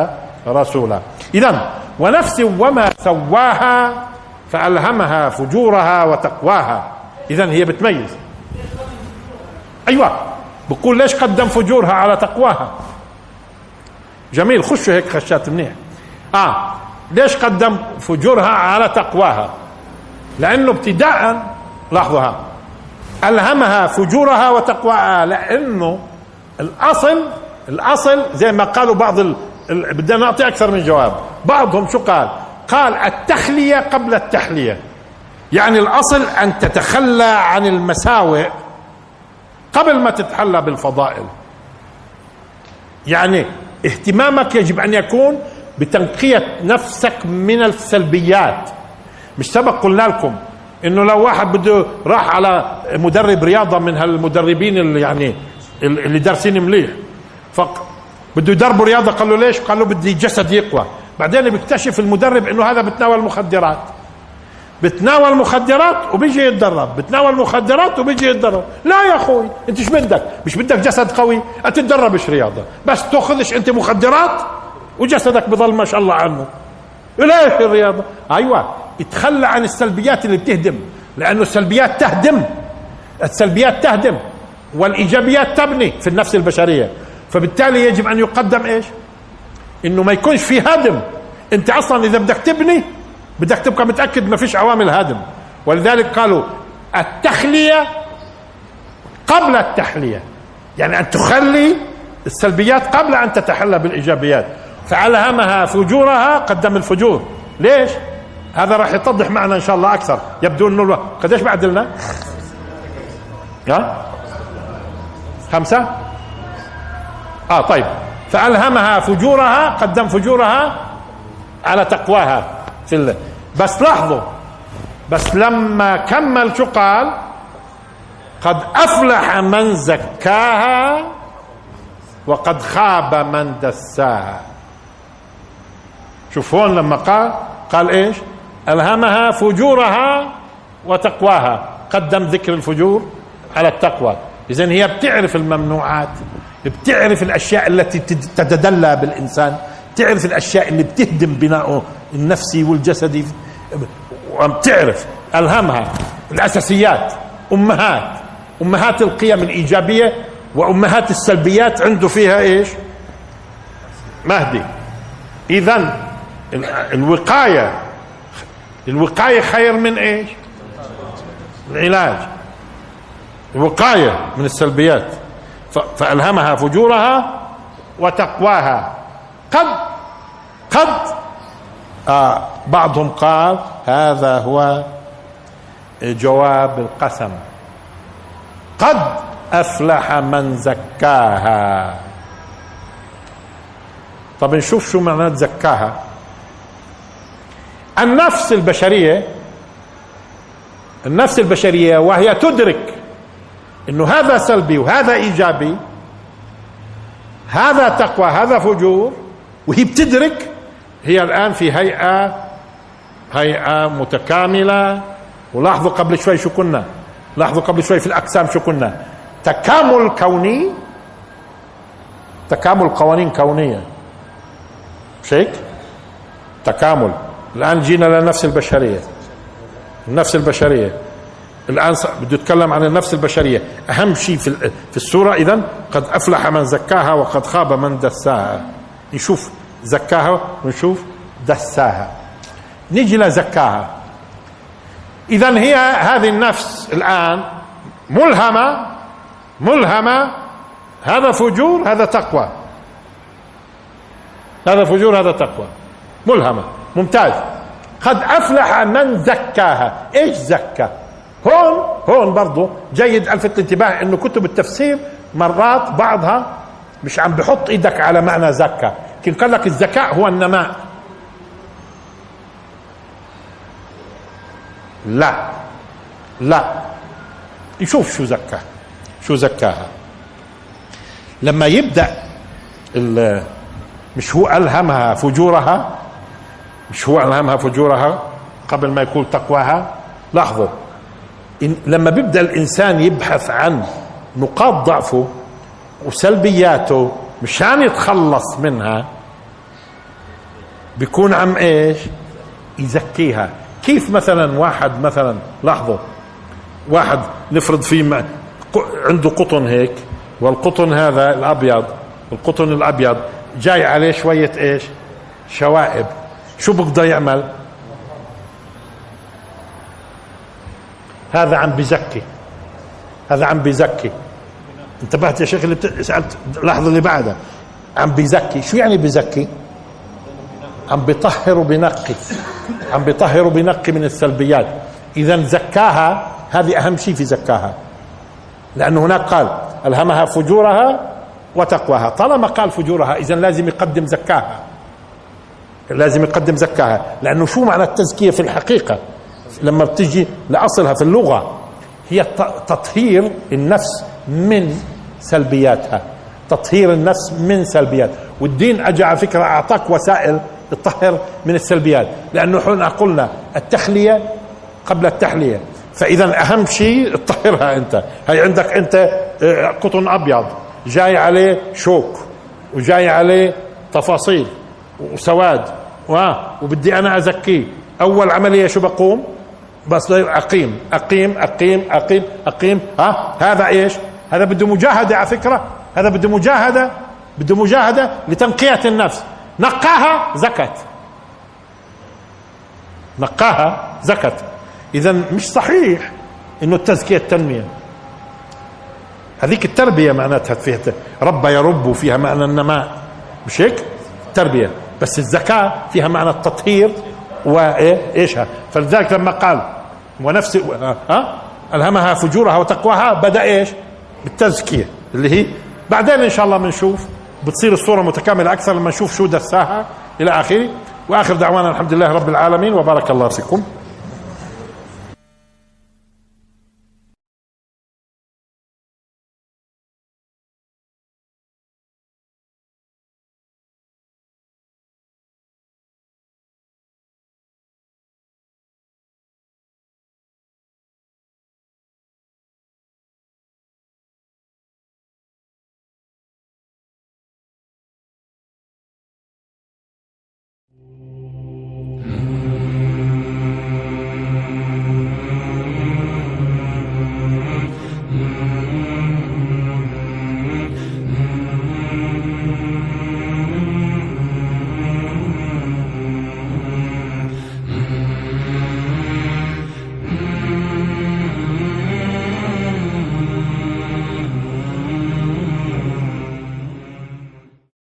Speaker 1: رسولا. اذا ونفس وما سواها فألهمها فجورها وتقواها. اذا هي بتميز. أيوه بقول ليش قدم فجورها على تقواها؟ جميل خشوا هيك خشات منيح. آه ليش قدم فجورها على تقواها؟ لأنه ابتداء لاحظوا ألهمها فجورها وتقواها لأنه الأصل الأصل زي ما قالوا بعض ال... ال... بدنا نعطي أكثر من جواب. بعضهم شو قال؟ قال التخلية قبل التحلية. يعني الأصل أن تتخلى عن المساوئ قبل ما تتحلى بالفضائل. يعني اهتمامك يجب أن يكون بتنقية نفسك من السلبيات. مش سبق قلنا لكم إنه لو واحد بده راح على مدرب رياضة من هالمدربين اللي يعني اللي دارسين مليح بده يدربوا رياضة. قال له ليش؟ قال له بدي جسد يقوى. بعدين بيكتشف المدرب إنه هذا بتناول مخدرات. بتناول مخدرات وبيجي يتدرب. بتناول مخدرات وبيجي يتدرب. لا يا أخوي أنت إيش بدك؟ مش بدك جسد قوي؟ اتدربش رياضة. بس تأخذش أنت مخدرات وجسدك بضل ما شاء الله عنه. ليش الرياضة؟ أيوه اتخلى عن السلبيات اللي بتهدم. لأنه السلبيات تهدم. السلبيات تهدم. والإيجابيات تبني في النفس البشرية. فبالتالي يجب أن يقدم إيش؟ إنه ما يكونش في هدم. أنت أصلا إذا بدك تبني بدك تبقى متأكد ما فيش عوامل هدم ولذلك قالوا التخلية قبل التحلية. يعني أن تخلي السلبيات قبل أن تتحلى بالإيجابيات. فألهمها فجورها قدم الفجور. ليش؟ هذا راح يتضح معنا إن شاء الله أكثر. يبدو إنه الوقت قديش بعد لنا ها؟ خمسة؟ آه طيب. فألهمها فجورها قدم فجورها على تقواها. في الله بس لاحظوا بس لما كمل شو قال؟ قد أفلح من زكاها وقد خاب من دساها. شوف هون لما قال قال إيش؟ ألهمها فجورها وتقواها. قدم ذكر الفجور على التقوى. اذا هي بتعرف الممنوعات بتعرف الأشياء التي تتدلى بالإنسان تعرف الأشياء اللي بتهدم بناؤه. النفسي والجسدي وبتعرف الهمها الأساسيات أمهات أمهات القيم الإيجابية وأمهات السلبيات عنده فيها إيش؟ مهدي. اذا الوقاية الوقاية خير من إيش؟ العلاج. الوقاية من السلبيات. فألهمها فجورها وتقواها. قد قد آه بعضهم قال هذا هو جواب القسم. قد أفلح من زكاها. طب نشوف شو معنات زكاها. النفس البشرية النفس البشرية وهي تدرك إنه هذا سلبي وهذا إيجابي هذا تقوى هذا فجور وهي بتدرك هي الآن في هيئة هيئة متكاملة. ولاحظوا قبل شوي شو كنا؟ لاحظوا قبل شوي في الأقسام شو كنا؟ تكامل كوني تكامل قوانين كونية. مش هيك؟ تكامل. الآن جينا للنفس البشرية. النفس البشرية. الآن بده يتكلم عن النفس البشرية. أهم شيء في في السورة إذا قد أفلح من زكاها وقد خاب من دساها. نشوف زكاها ونشوف دساها. نيجي لزكاها اذا هي هذه النفس الآن ملهمة ملهمة. هذا فجور هذا تقوى. هذا فجور هذا تقوى. ملهمة ممتاز. قد أفلح من زكاها. إيش زكى هون هون برضه جيد الفت الانتباه إنه كتب التفسير مرات بعضها مش عم بحط إيدك على معنى زكى لكن قال لك الذكاء هو النماء. لا. لا. يشوف شو زكاة. شو زكاها. لما يبدأ مش هو ألهمها فجورها؟ مش هو ألهمها فجورها قبل ما يقول تقواها؟ لاحظوا. إن لما بيبدأ الإنسان يبحث عن نقاط ضعفه وسلبياته مشان يتخلص منها بيكون عم إيش؟ يزكيها. كيف مثلا واحد مثلا لاحظوا واحد نفرض فيه عنده قطن هيك والقطن هذا الأبيض القطن الأبيض جاي عليه شوية إيش؟ شوائب. شو بقدر يعمل؟ هذا عم بزكي هذا عم بزكي انتبهت يا شيخ اللي سألت اللحظه اللي بعدها عم بزكي شو يعني بزكي عم بيطهر وبنقي عم بيطهر وبنقي من السلبيات. اذا زكاها هذه أهم شيء في زكاها. لأنه هناك قال ألهمها فجورها وتقواها. طالما قال فجورها اذا لازم يقدم زكاها. لازم يقدم زكاها. لأنه شو معنى التزكية في الحقيقة؟ لما بتجي لأصلها في اللغة هي تطهير النفس من سلبياتها. تطهير النفس من سلبيات. والدين اجى على فكرة أعطاك وسائل تطهر من السلبيات. لأنه إحنا قلنا التخلية قبل التحلية. فإذا أهم شيء تطهرها أنت. هي عندك أنت آه، قطن أبيض. جاي عليه شوك وجاي عليه تفاصيل وسواد. وبدي أنا أزكيه. أول عملية شو بقوم؟ بس أقيم أقيم أقيم أقيم أقيم. ها هذا إيش؟ هذا بده مجاهدة على فكرة. هذا بده مجاهدة بده مجاهدة لتنقية النفس. نقاها زكت نقاها زكت إذا مش صحيح إنه التزكية التنمية. هذيك التربية معناتها فيها ربى يرب وفيها معنى النماء. مش هيك؟ تربية. بس الزكاة فيها معنى التطهير وإيه؟ إيشها. فلذلك لما قال ونفس ها؟ ألهمها فجورها وتقواها بدأ إيش؟ بالتزكية. اللي هي بعدين إن شاء الله بنشوف. بتصير الصورة متكاملة أكثر لما نشوف شو دساها إلى آخره. وآخر دعوانا الحمد لله رب العالمين وبارك الله فيكم.